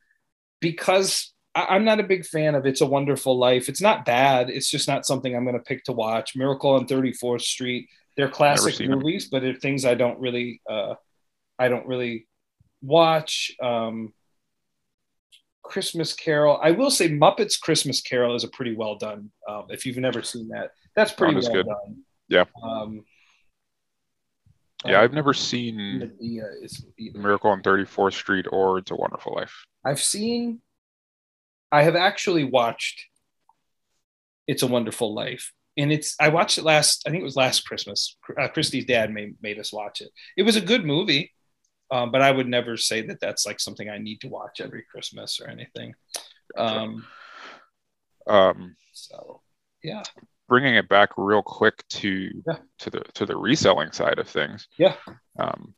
because I, am not a big fan of it's a wonderful life. It's not bad. It's just not something i'm going to pick to watch. Miracle on 34th street they're classic movies them. but they're things i don't really uh, i don't really watch. Um, christmas carol i will say muppets christmas carol is a pretty well done um, if you've never seen that. That's pretty well good. done. Yeah. Um, yeah, I've never seen Medea is Miracle on 34th Street or It's a Wonderful Life. I've seen, I have actually watched It's a Wonderful Life. And it's, I watched it last, I think it was last Christmas. Uh, Christy's dad made, made us watch it. It was a good movie, um, but I would never say that that's like something I need to watch every Christmas or anything. Um, um, so, yeah bringing it back real quick to yeah. to the to the reselling side of things. Yeah. Um,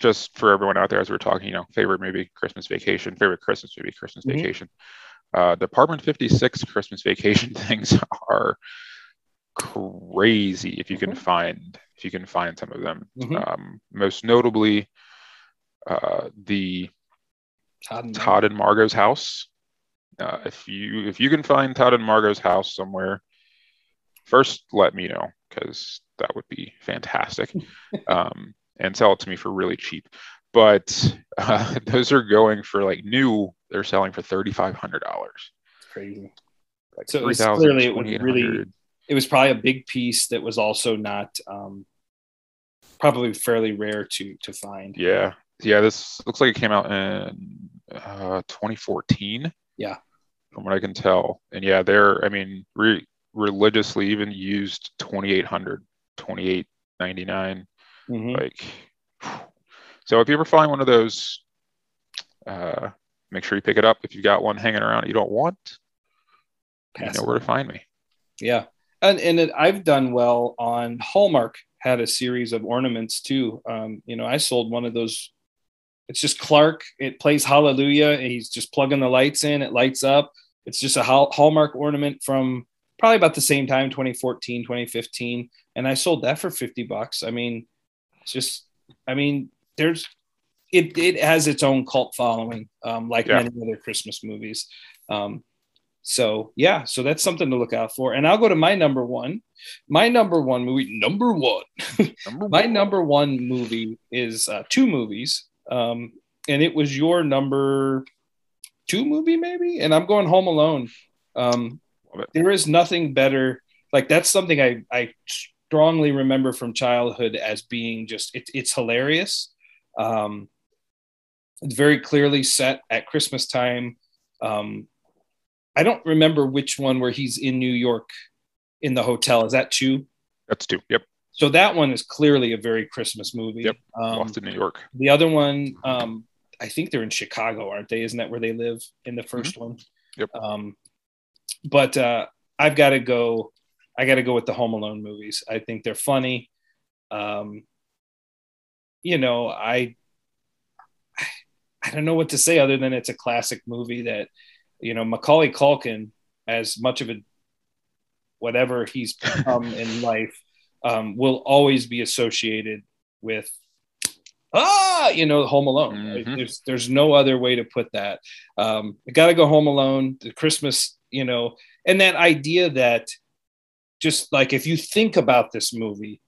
just for everyone out there, as we're talking, you know, favorite movie, Christmas Vacation, favorite Christmas movie, Christmas mm-hmm. Vacation. Uh, Department 56 Christmas Vacation (laughs) things are crazy if you can mm-hmm. find if you can find some of them. Mm-hmm. Um, most notably, uh, the Todd and, Todd and Margo's house. Uh, if you if you can find Todd and Margo's house somewhere, first let me know because that would be fantastic (laughs) um, and sell it to me for really cheap. But uh, (laughs) those are going for like new they're selling for $3500 crazy. Like so it was clearly it was really it was probably a big piece that was also not um, probably fairly rare to to find. Yeah. Yeah this looks like it came out in uh, 2014 yeah. From what i can tell. And yeah they're i mean re- religiously even used 2800 2899 mm-hmm. like so if you ever find one of those uh, make sure you pick it up. If you've got one hanging around you don't want Pass you know where to find me. Yeah. And and it, i've done well on hallmark had a series of ornaments too. Um, you know i sold one of those. It's just clark. It plays hallelujah and he's just plugging the lights in. It lights up. It's just a hallmark ornament from probably about the same time 2014 2015 and i sold that for 50 bucks. I mean it's just i mean there's it, it has its own cult following um, like yeah. many other christmas movies. Um, so yeah so that's something to look out for. And i'll go to my number one. My number one movie number one. (laughs) Number my number one movie is uh, two movies. Um, and it was your number two movie maybe? And i'm going home alone. Um, there is nothing better. Like that's something I, I strongly remember from childhood as being just it, it's hilarious. Um, it's very clearly set at Christmas time. Um, I don't remember which one where he's in New York in the hotel. Is that two? That's two. Yep. So that one is clearly a very Christmas movie. Yep. Um, Lost in New York. The other one, um, I think they're in Chicago, aren't they? Isn't that where they live in the 1st mm-hmm. one? Yep. Um, but uh, I've got to go. I got to go with the Home Alone movies. I think they're funny. Um, you know, I I don't know what to say other than it's a classic movie that, you know, Macaulay Culkin, as much of a whatever he's become in (laughs) life, um, will always be associated with ah, you know, Home Alone. Mhm. There's there's no other way to put that. Um, Got to go Home Alone. The Christmas, you know, and that idea that just like if you think about this movie,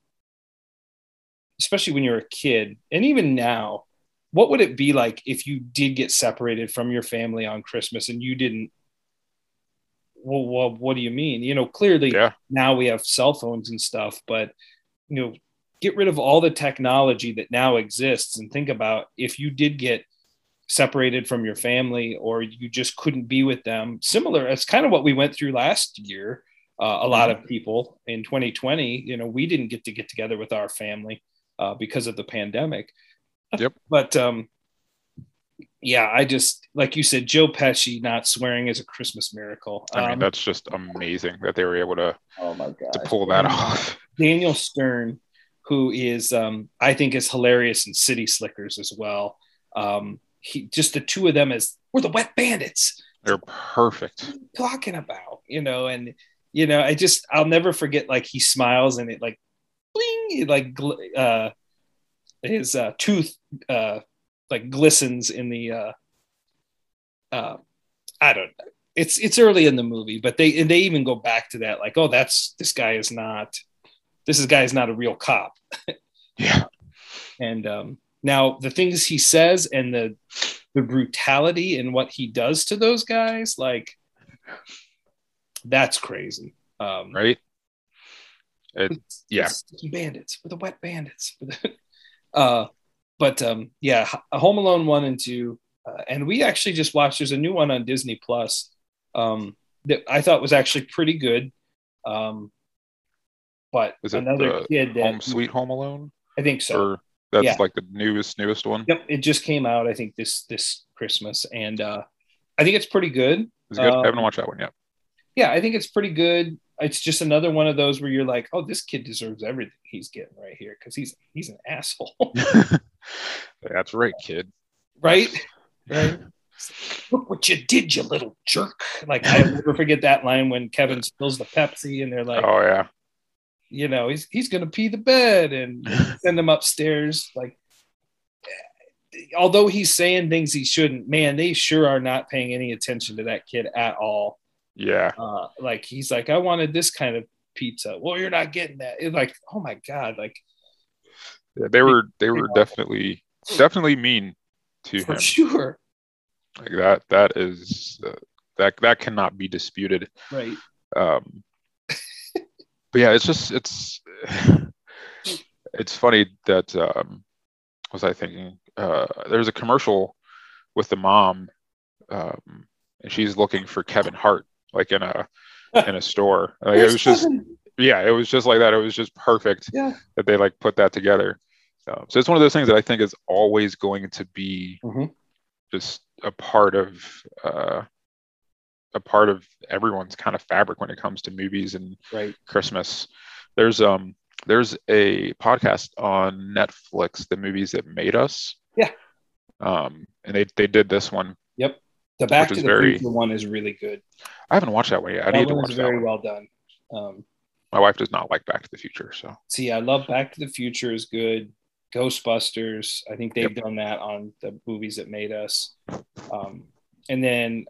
especially when you're a kid, and even now, what would it be like if you did get separated from your family on Christmas and you didn't? Well, well what do you mean? You know, clearly Yeah. now we have cell phones and stuff, but you know, get rid of all the technology that now exists and think about if you did get separated from your family or you just couldn't be with them. Similar, it's kind of what we went through last year. Uh, a lot of people in 2020, you know, we didn't get to get together with our family uh, because of the pandemic. Yep. But um, yeah, I just like you said, Joe Pesci not swearing is a Christmas miracle. I mean, Um, that's just amazing that they were able to oh my god, to pull that (laughs) off. Daniel Stern, who is um, I think is hilarious in City Slickers as well. Um, he just the two of them as we're the wet bandits. They're perfect. What are you talking about? You know, and you know, I just I'll never forget like he smiles and it like bling, it like uh, his uh, tooth uh, like glistens in the uh, uh, I don't know. It's it's early in the movie, but they and they even go back to that like, oh, that's this guy is not this is guy is not a real cop. Yeah. (laughs) And um, now the things he says and the the brutality and what he does to those guys, like that's crazy. Um, Right. It, It's- yeah. it's bandits for the wet bandits. (laughs) Uh, but um, yeah, Home Alone one and two, uh, and we actually just watched. There's a new one on Disney Plus um, that I thought was actually pretty good. Um, but Is it another the kid that Home Sweet Home Alone, I think so. or that's Yeah. like the newest newest one. Yep, it just came out. I think this this Christmas, and uh, I think it's pretty good. It's good? Um, I haven't watched that one yet. Yeah, I think it's pretty good. It's just another one of those where you're like, oh, this kid deserves everything he's getting right here because he's he's an asshole, (laughs) (laughs) That's right, kid. right? (laughs) Right. Look what you did, you little jerk! Like I never forget that line when Kevin spills the Pepsi, and they're like, Oh yeah. You know, he's he's gonna pee the bed and (laughs) send him upstairs. Like, although he's saying things he shouldn't, man, they sure are not paying any attention to that kid at all. Yeah. Uh, like he's like, I wanted this kind of pizza. Well, you're not getting that. It's like, oh my god, like Yeah, They were they were definitely definitely mean to for him. sure, Like that that is uh, that that cannot be disputed. right? Um, but yeah, it's just it's (sighs) it's funny that um, was I thinking? Uh, there's a commercial with the mom, um, and she's looking for Kevin Hart, like in a in a store. Like, it was just yeah, it was just like that. It was just perfect yeah, that they like put that together. Um, so it's one of those things that I think is always going to be Mhm. just a part of uh, a part of everyone's kind of fabric when it comes to movies and right. Christmas. There's um there's a podcast on Netflix, the movies that made us. Yeah. Um, and they they did this one. Yep. The Back to the very- Future one is really good. I haven't watched that one yet. I that need to watch that very one. well done. Um, My wife does not like Back to the Future, so see, I love Back to the Future is good. Ghostbusters, I think they've done that on the movies that made us. Um, and then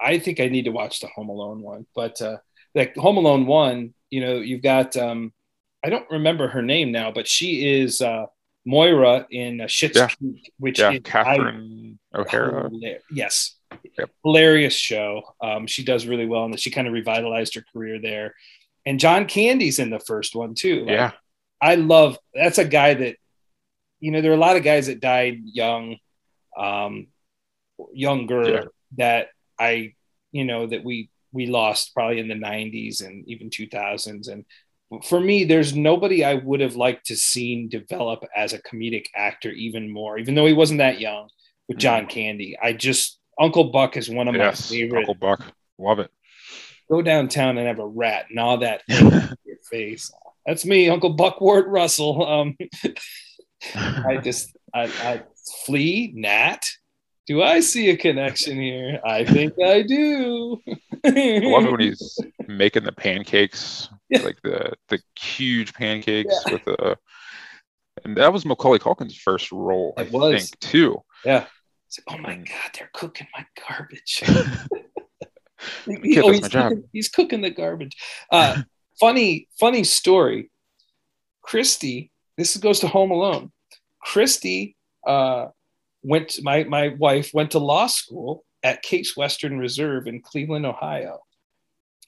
I think I need to watch the Home Alone one. But uh, like Home Alone one, you know, you've got um, I don't remember her name now, but she is uh, Moira in uh, Schitt's Yeah. Creek, which yeah, is Catherine O'Hara. Hilar- yes. Yep. Hilarious show. Um, she does really well, and she kind of revitalized her career there. And John Candy's in the first one too. Like, Yeah, I love. That's a guy that, you know, there are a lot of guys that died young, um, younger Yeah. that I, you know, that we we lost probably in the '90s and even 2000s. And for me, there's nobody I would have liked to seen develop as a comedic actor even more, even though he wasn't that young with John Candy. I just Uncle Buck is one of Mm. yes, my favorite. Uncle Buck, love it. Go downtown and have a rat gnaw that (laughs) thing your face. That's me, Uncle Buck Ward Russell. Um, (laughs) I just I, I Flea Nat. Do I see a connection here? I think I do. I love it when he's making the pancakes, yeah. like the the huge pancakes yeah. with a. And that was Macaulay Culkin's first role, it I was. think, too. Yeah. Like, oh my god, they're cooking my garbage. (laughs) he, oh, he's, cooking, he's, cooking, the garbage. Uh, (laughs) funny, funny story. Christy, this goes to Home Alone. Christy uh, went. My my wife went to law school at Case Western Reserve in Cleveland, Ohio.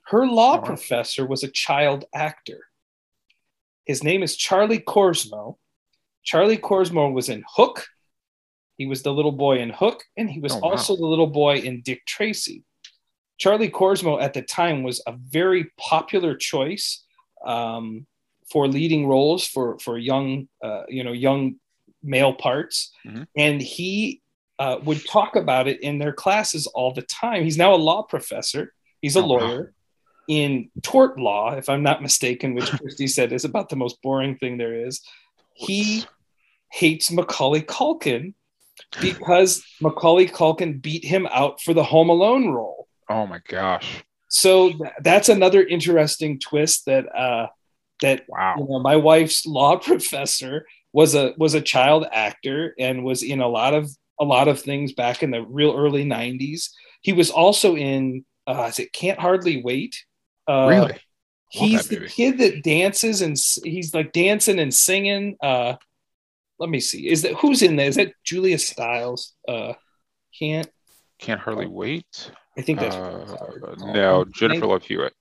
Her law oh. professor was a child actor. His name is Charlie Korsmo. Charlie Korsmo was in Hook. He was the little boy in Hook, and he was oh, also the little boy in Dick Tracy. Charlie Korsmo at the time was a very popular choice um, for leading roles for for young uh, you know young male parts, mm-hmm. and he uh, would talk about it in their classes all the time. He's now a law professor. He's a oh, lawyer wow. in tort law, if I'm not mistaken, which (laughs) Christie said is about the most boring thing there is. He hates Macaulay Culkin because Macaulay Culkin beat him out for the Home Alone role. Oh my gosh! So th- that's another interesting twist that uh, that wow. you know, my wife's law (laughs) professor was a was a child actor and was in a lot of a lot of things back in the real early 90s. He was also in uh is it Can't Hardly Wait? Uh, really? He's the kid that dances and he's like dancing and singing. Uh let me see. Is that who's in there? Is that Julia Stiles? Uh can't can't hardly wait. I think that's uh, no Jennifer Love Hewitt.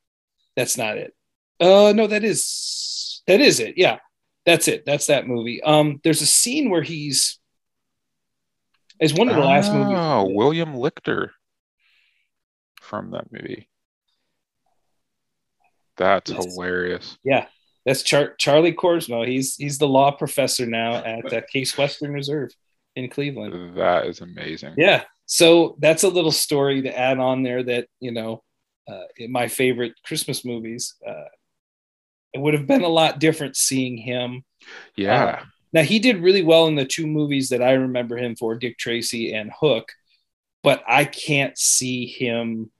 That's not it. Uh no, that is that is it. Yeah. That's it. That's that movie. Um there's a scene where he's as one of the last movies. Oh, William Lichter from that movie. That's, that's hilarious. Yeah. That's Char- Charlie Korsmo. He's he's the law professor now at uh, (laughs) Case Western Reserve in Cleveland. That is amazing. Yeah. So that's a little story to add on there that, you know, uh, my favorite Christmas movies. Uh, it would have been a lot different seeing him. Yeah. Uh, now he did really well in the two movies that I remember him for, Dick Tracy and Hook, but I can't see him.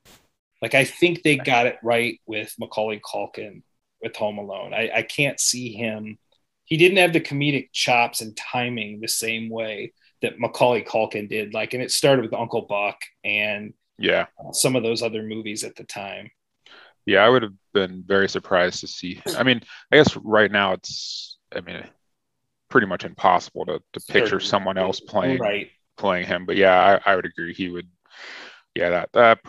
Like I think they got it right with Macaulay Culkin with Home Alone. I, I can't see him. He didn't have the comedic chops and timing the same way that Macaulay Culkin did. Like, and it started with Uncle Buck and yeah, some of those other movies at the time. Yeah, I would have been very surprised to see. I mean, I guess right now it's, I mean, pretty much impossible to, to picture someone else playing right. playing him. But yeah, I, I would agree. He would. Yeah, that that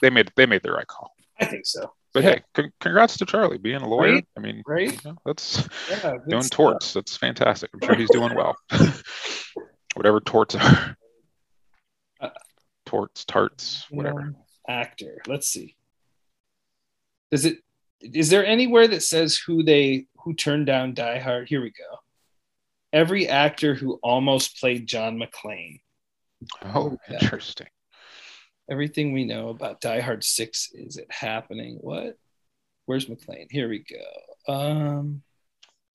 they made they made the right call. I think so. But yeah. hey, con- congrats to Charlie being a lawyer. Right? I mean, right? You know, that's yeah, doing stuff. torts. That's fantastic. I'm sure he's doing well. (laughs) Whatever torts are. Uh, torts, tarts, whatever. Actor. Let's see. Does it? Is there anywhere that says who they who turned down Die Hard? Here we go. Every actor who almost played John McClane. Oh, interesting. Everything we know about Die Hard Six is it happening? What? Where's McClane? Here we go. Um.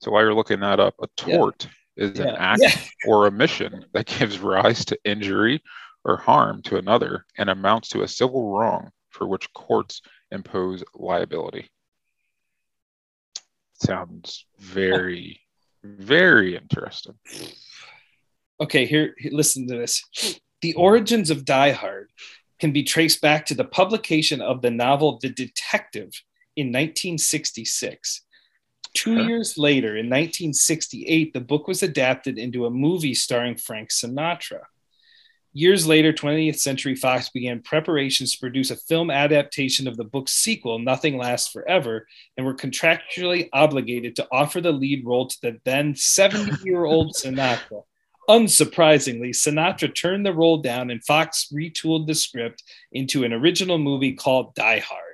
So while you're looking that up, a tort yeah. is yeah. an act yeah. or omission that gives rise to injury or harm to another and amounts to a civil wrong for which courts impose liability. Sounds very, very interesting. Okay, here, listen to this. The origins of Die Hard can be traced back to the publication of the novel The Detective in 1966. Two years later, in 1968, the book was adapted into a movie starring Frank Sinatra. Years later, 20th Century Fox began preparations to produce a film adaptation of the book's sequel, Nothing Lasts Forever, and were contractually obligated to offer the lead role to the then 70 year old (laughs) Sinatra. Unsurprisingly, Sinatra turned the role down and Fox retooled the script into an original movie called Die Hard.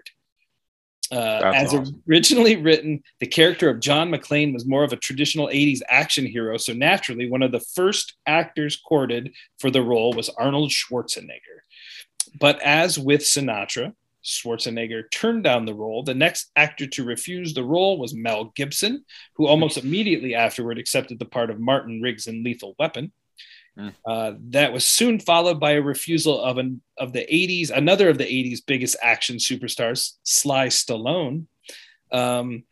Uh, as awesome. originally written, the character of John McClane was more of a traditional 80s action hero. So naturally, one of the first actors courted for the role was Arnold Schwarzenegger. But as with Sinatra, Schwarzenegger turned down the role. The next actor to refuse the role was Mel Gibson, who almost immediately afterward accepted the part of Martin Riggs in Lethal Weapon. Mm. Uh, that was soon followed by a refusal of an of the 80s, another of the 80s biggest action superstars, Sly Stallone. Um,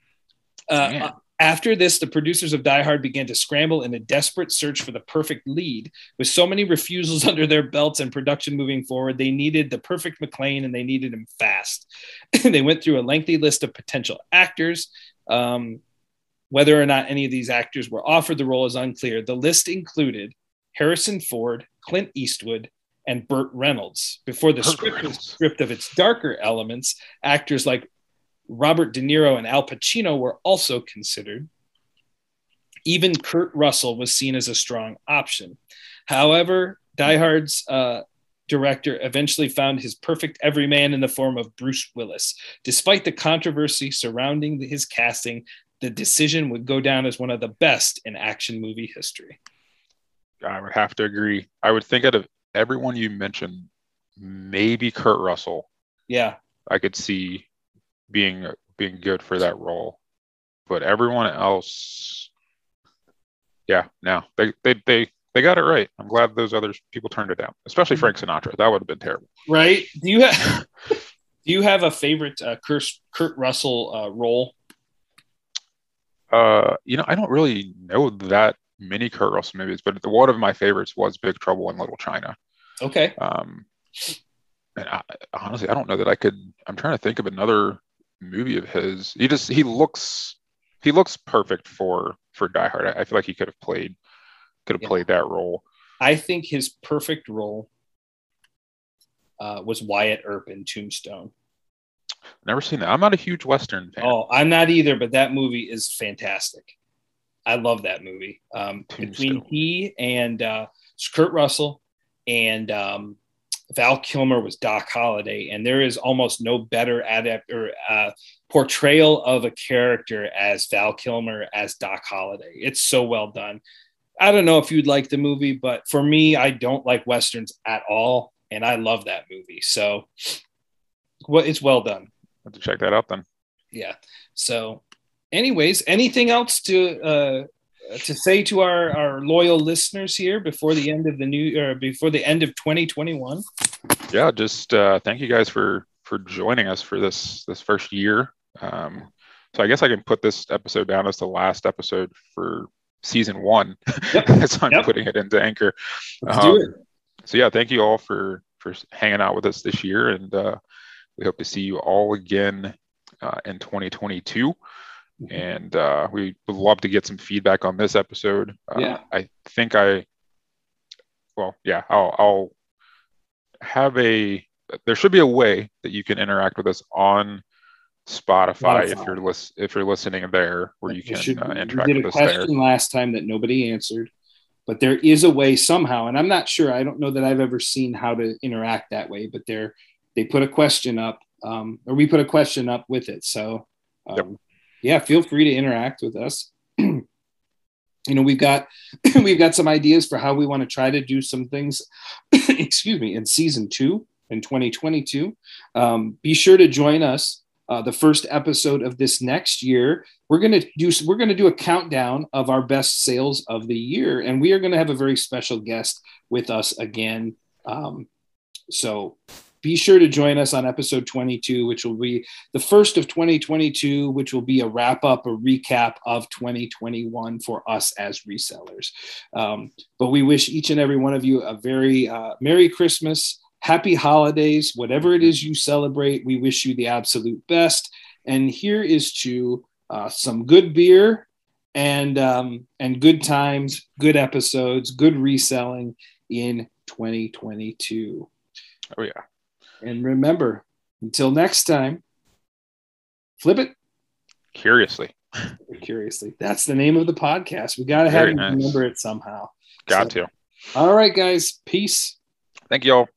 uh, after this, the producers of Die Hard began to scramble in a desperate search for the perfect lead. With so many refusals (laughs) under their belts and production moving forward, they needed the perfect McClane and they needed him fast. (laughs) they went through a lengthy list of potential actors. Um, whether or not any of these actors were offered the role is unclear. The list included Harrison Ford, Clint Eastwood, and Burt Reynolds. Before the script was stripped of its darker elements, actors like Robert De Niro and Al Pacino were also considered. Even Kurt Russell was seen as a strong option. However, Die Hard's uh, director eventually found his perfect everyman in the form of Bruce Willis. Despite the controversy surrounding his casting, the decision would go down as one of the best in action movie history. I would have to agree. I would think out of everyone you mentioned, maybe Kurt Russell. Yeah. I could see being being good for that role. But everyone else, yeah, no, they they they they got it right. I'm glad those other people turned it down, especially Frank Sinatra. That would have been terrible. Right? Do you have (laughs) do you have a favorite uh, Kurt Kurt Russell uh, role? Uh, you know, I don't really know that many Kurt Russell movies, but the, one of my favorites was Big Trouble in Little China. Okay. Um, and I, honestly, I don't know that I could. I'm trying to think of another movie of his. He just he looks he looks perfect for for Die Hard. I, I feel like he could have played could have yeah. played that role. I think his perfect role uh, was Wyatt Earp in Tombstone. Never seen that. I'm not a huge Western fan. Oh, I'm not either, but that movie is fantastic. I love that movie. Um, between he and uh, Kurt Russell and um, Val Kilmer was Doc Holliday, and there is almost no better adapt or uh, portrayal of a character as Val Kilmer as Doc Holliday. It's so well done. I don't know if you'd like the movie, but for me, I don't like westerns at all, and I love that movie. So, well, it's well done. Have to check that out then. Yeah. So, anyways, anything else to uh, to say to our, our loyal listeners here before the end of the new or before the end of 2021 yeah just uh, thank you guys for for joining us for this this first year um, so i guess i can put this episode down as the last episode for season one yep. (laughs) as i'm yep. putting it into anchor Let's um, do it. so yeah thank you all for for hanging out with us this year and uh, we hope to see you all again uh, in 2022 Mm-hmm. and uh, we would love to get some feedback on this episode. Uh, yeah, I think I, well, yeah, I'll, I'll have a. There should be a way that you can interact with us on Spotify, Spotify. if you're lis- if you're listening there, where you can should, uh, interact we did a question last time that nobody answered, but there is a way somehow, and I'm not sure. I don't know that I've ever seen how to interact that way, but they're they put a question up, um, or we put a question up with it. So um, yep yeah, feel free to interact with us. (clears throat) you know, we've got (clears throat) we've got some ideas for how we want to try to do some things. (clears throat) excuse me, in season two in 2022. Um, be sure to join us. Uh, the first episode of this next year, we're gonna do we're gonna do a countdown of our best sales of the year, and we are gonna have a very special guest with us again. Um, so be sure to join us on episode 22, which will be the first of 2022, which will be a wrap up, a recap of 2021 for us as resellers. Um, but we wish each and every one of you a very uh, Merry Christmas, Happy Holidays, whatever it is you celebrate. We wish you the absolute best. And here is to uh, some good beer and um, and good times, good episodes, good reselling in 2022. Oh yeah. And remember, until next time, flip it curiously. Curiously. That's the name of the podcast. We got to have you nice. remember it somehow. Got so, to. All right, guys. Peace. Thank you all.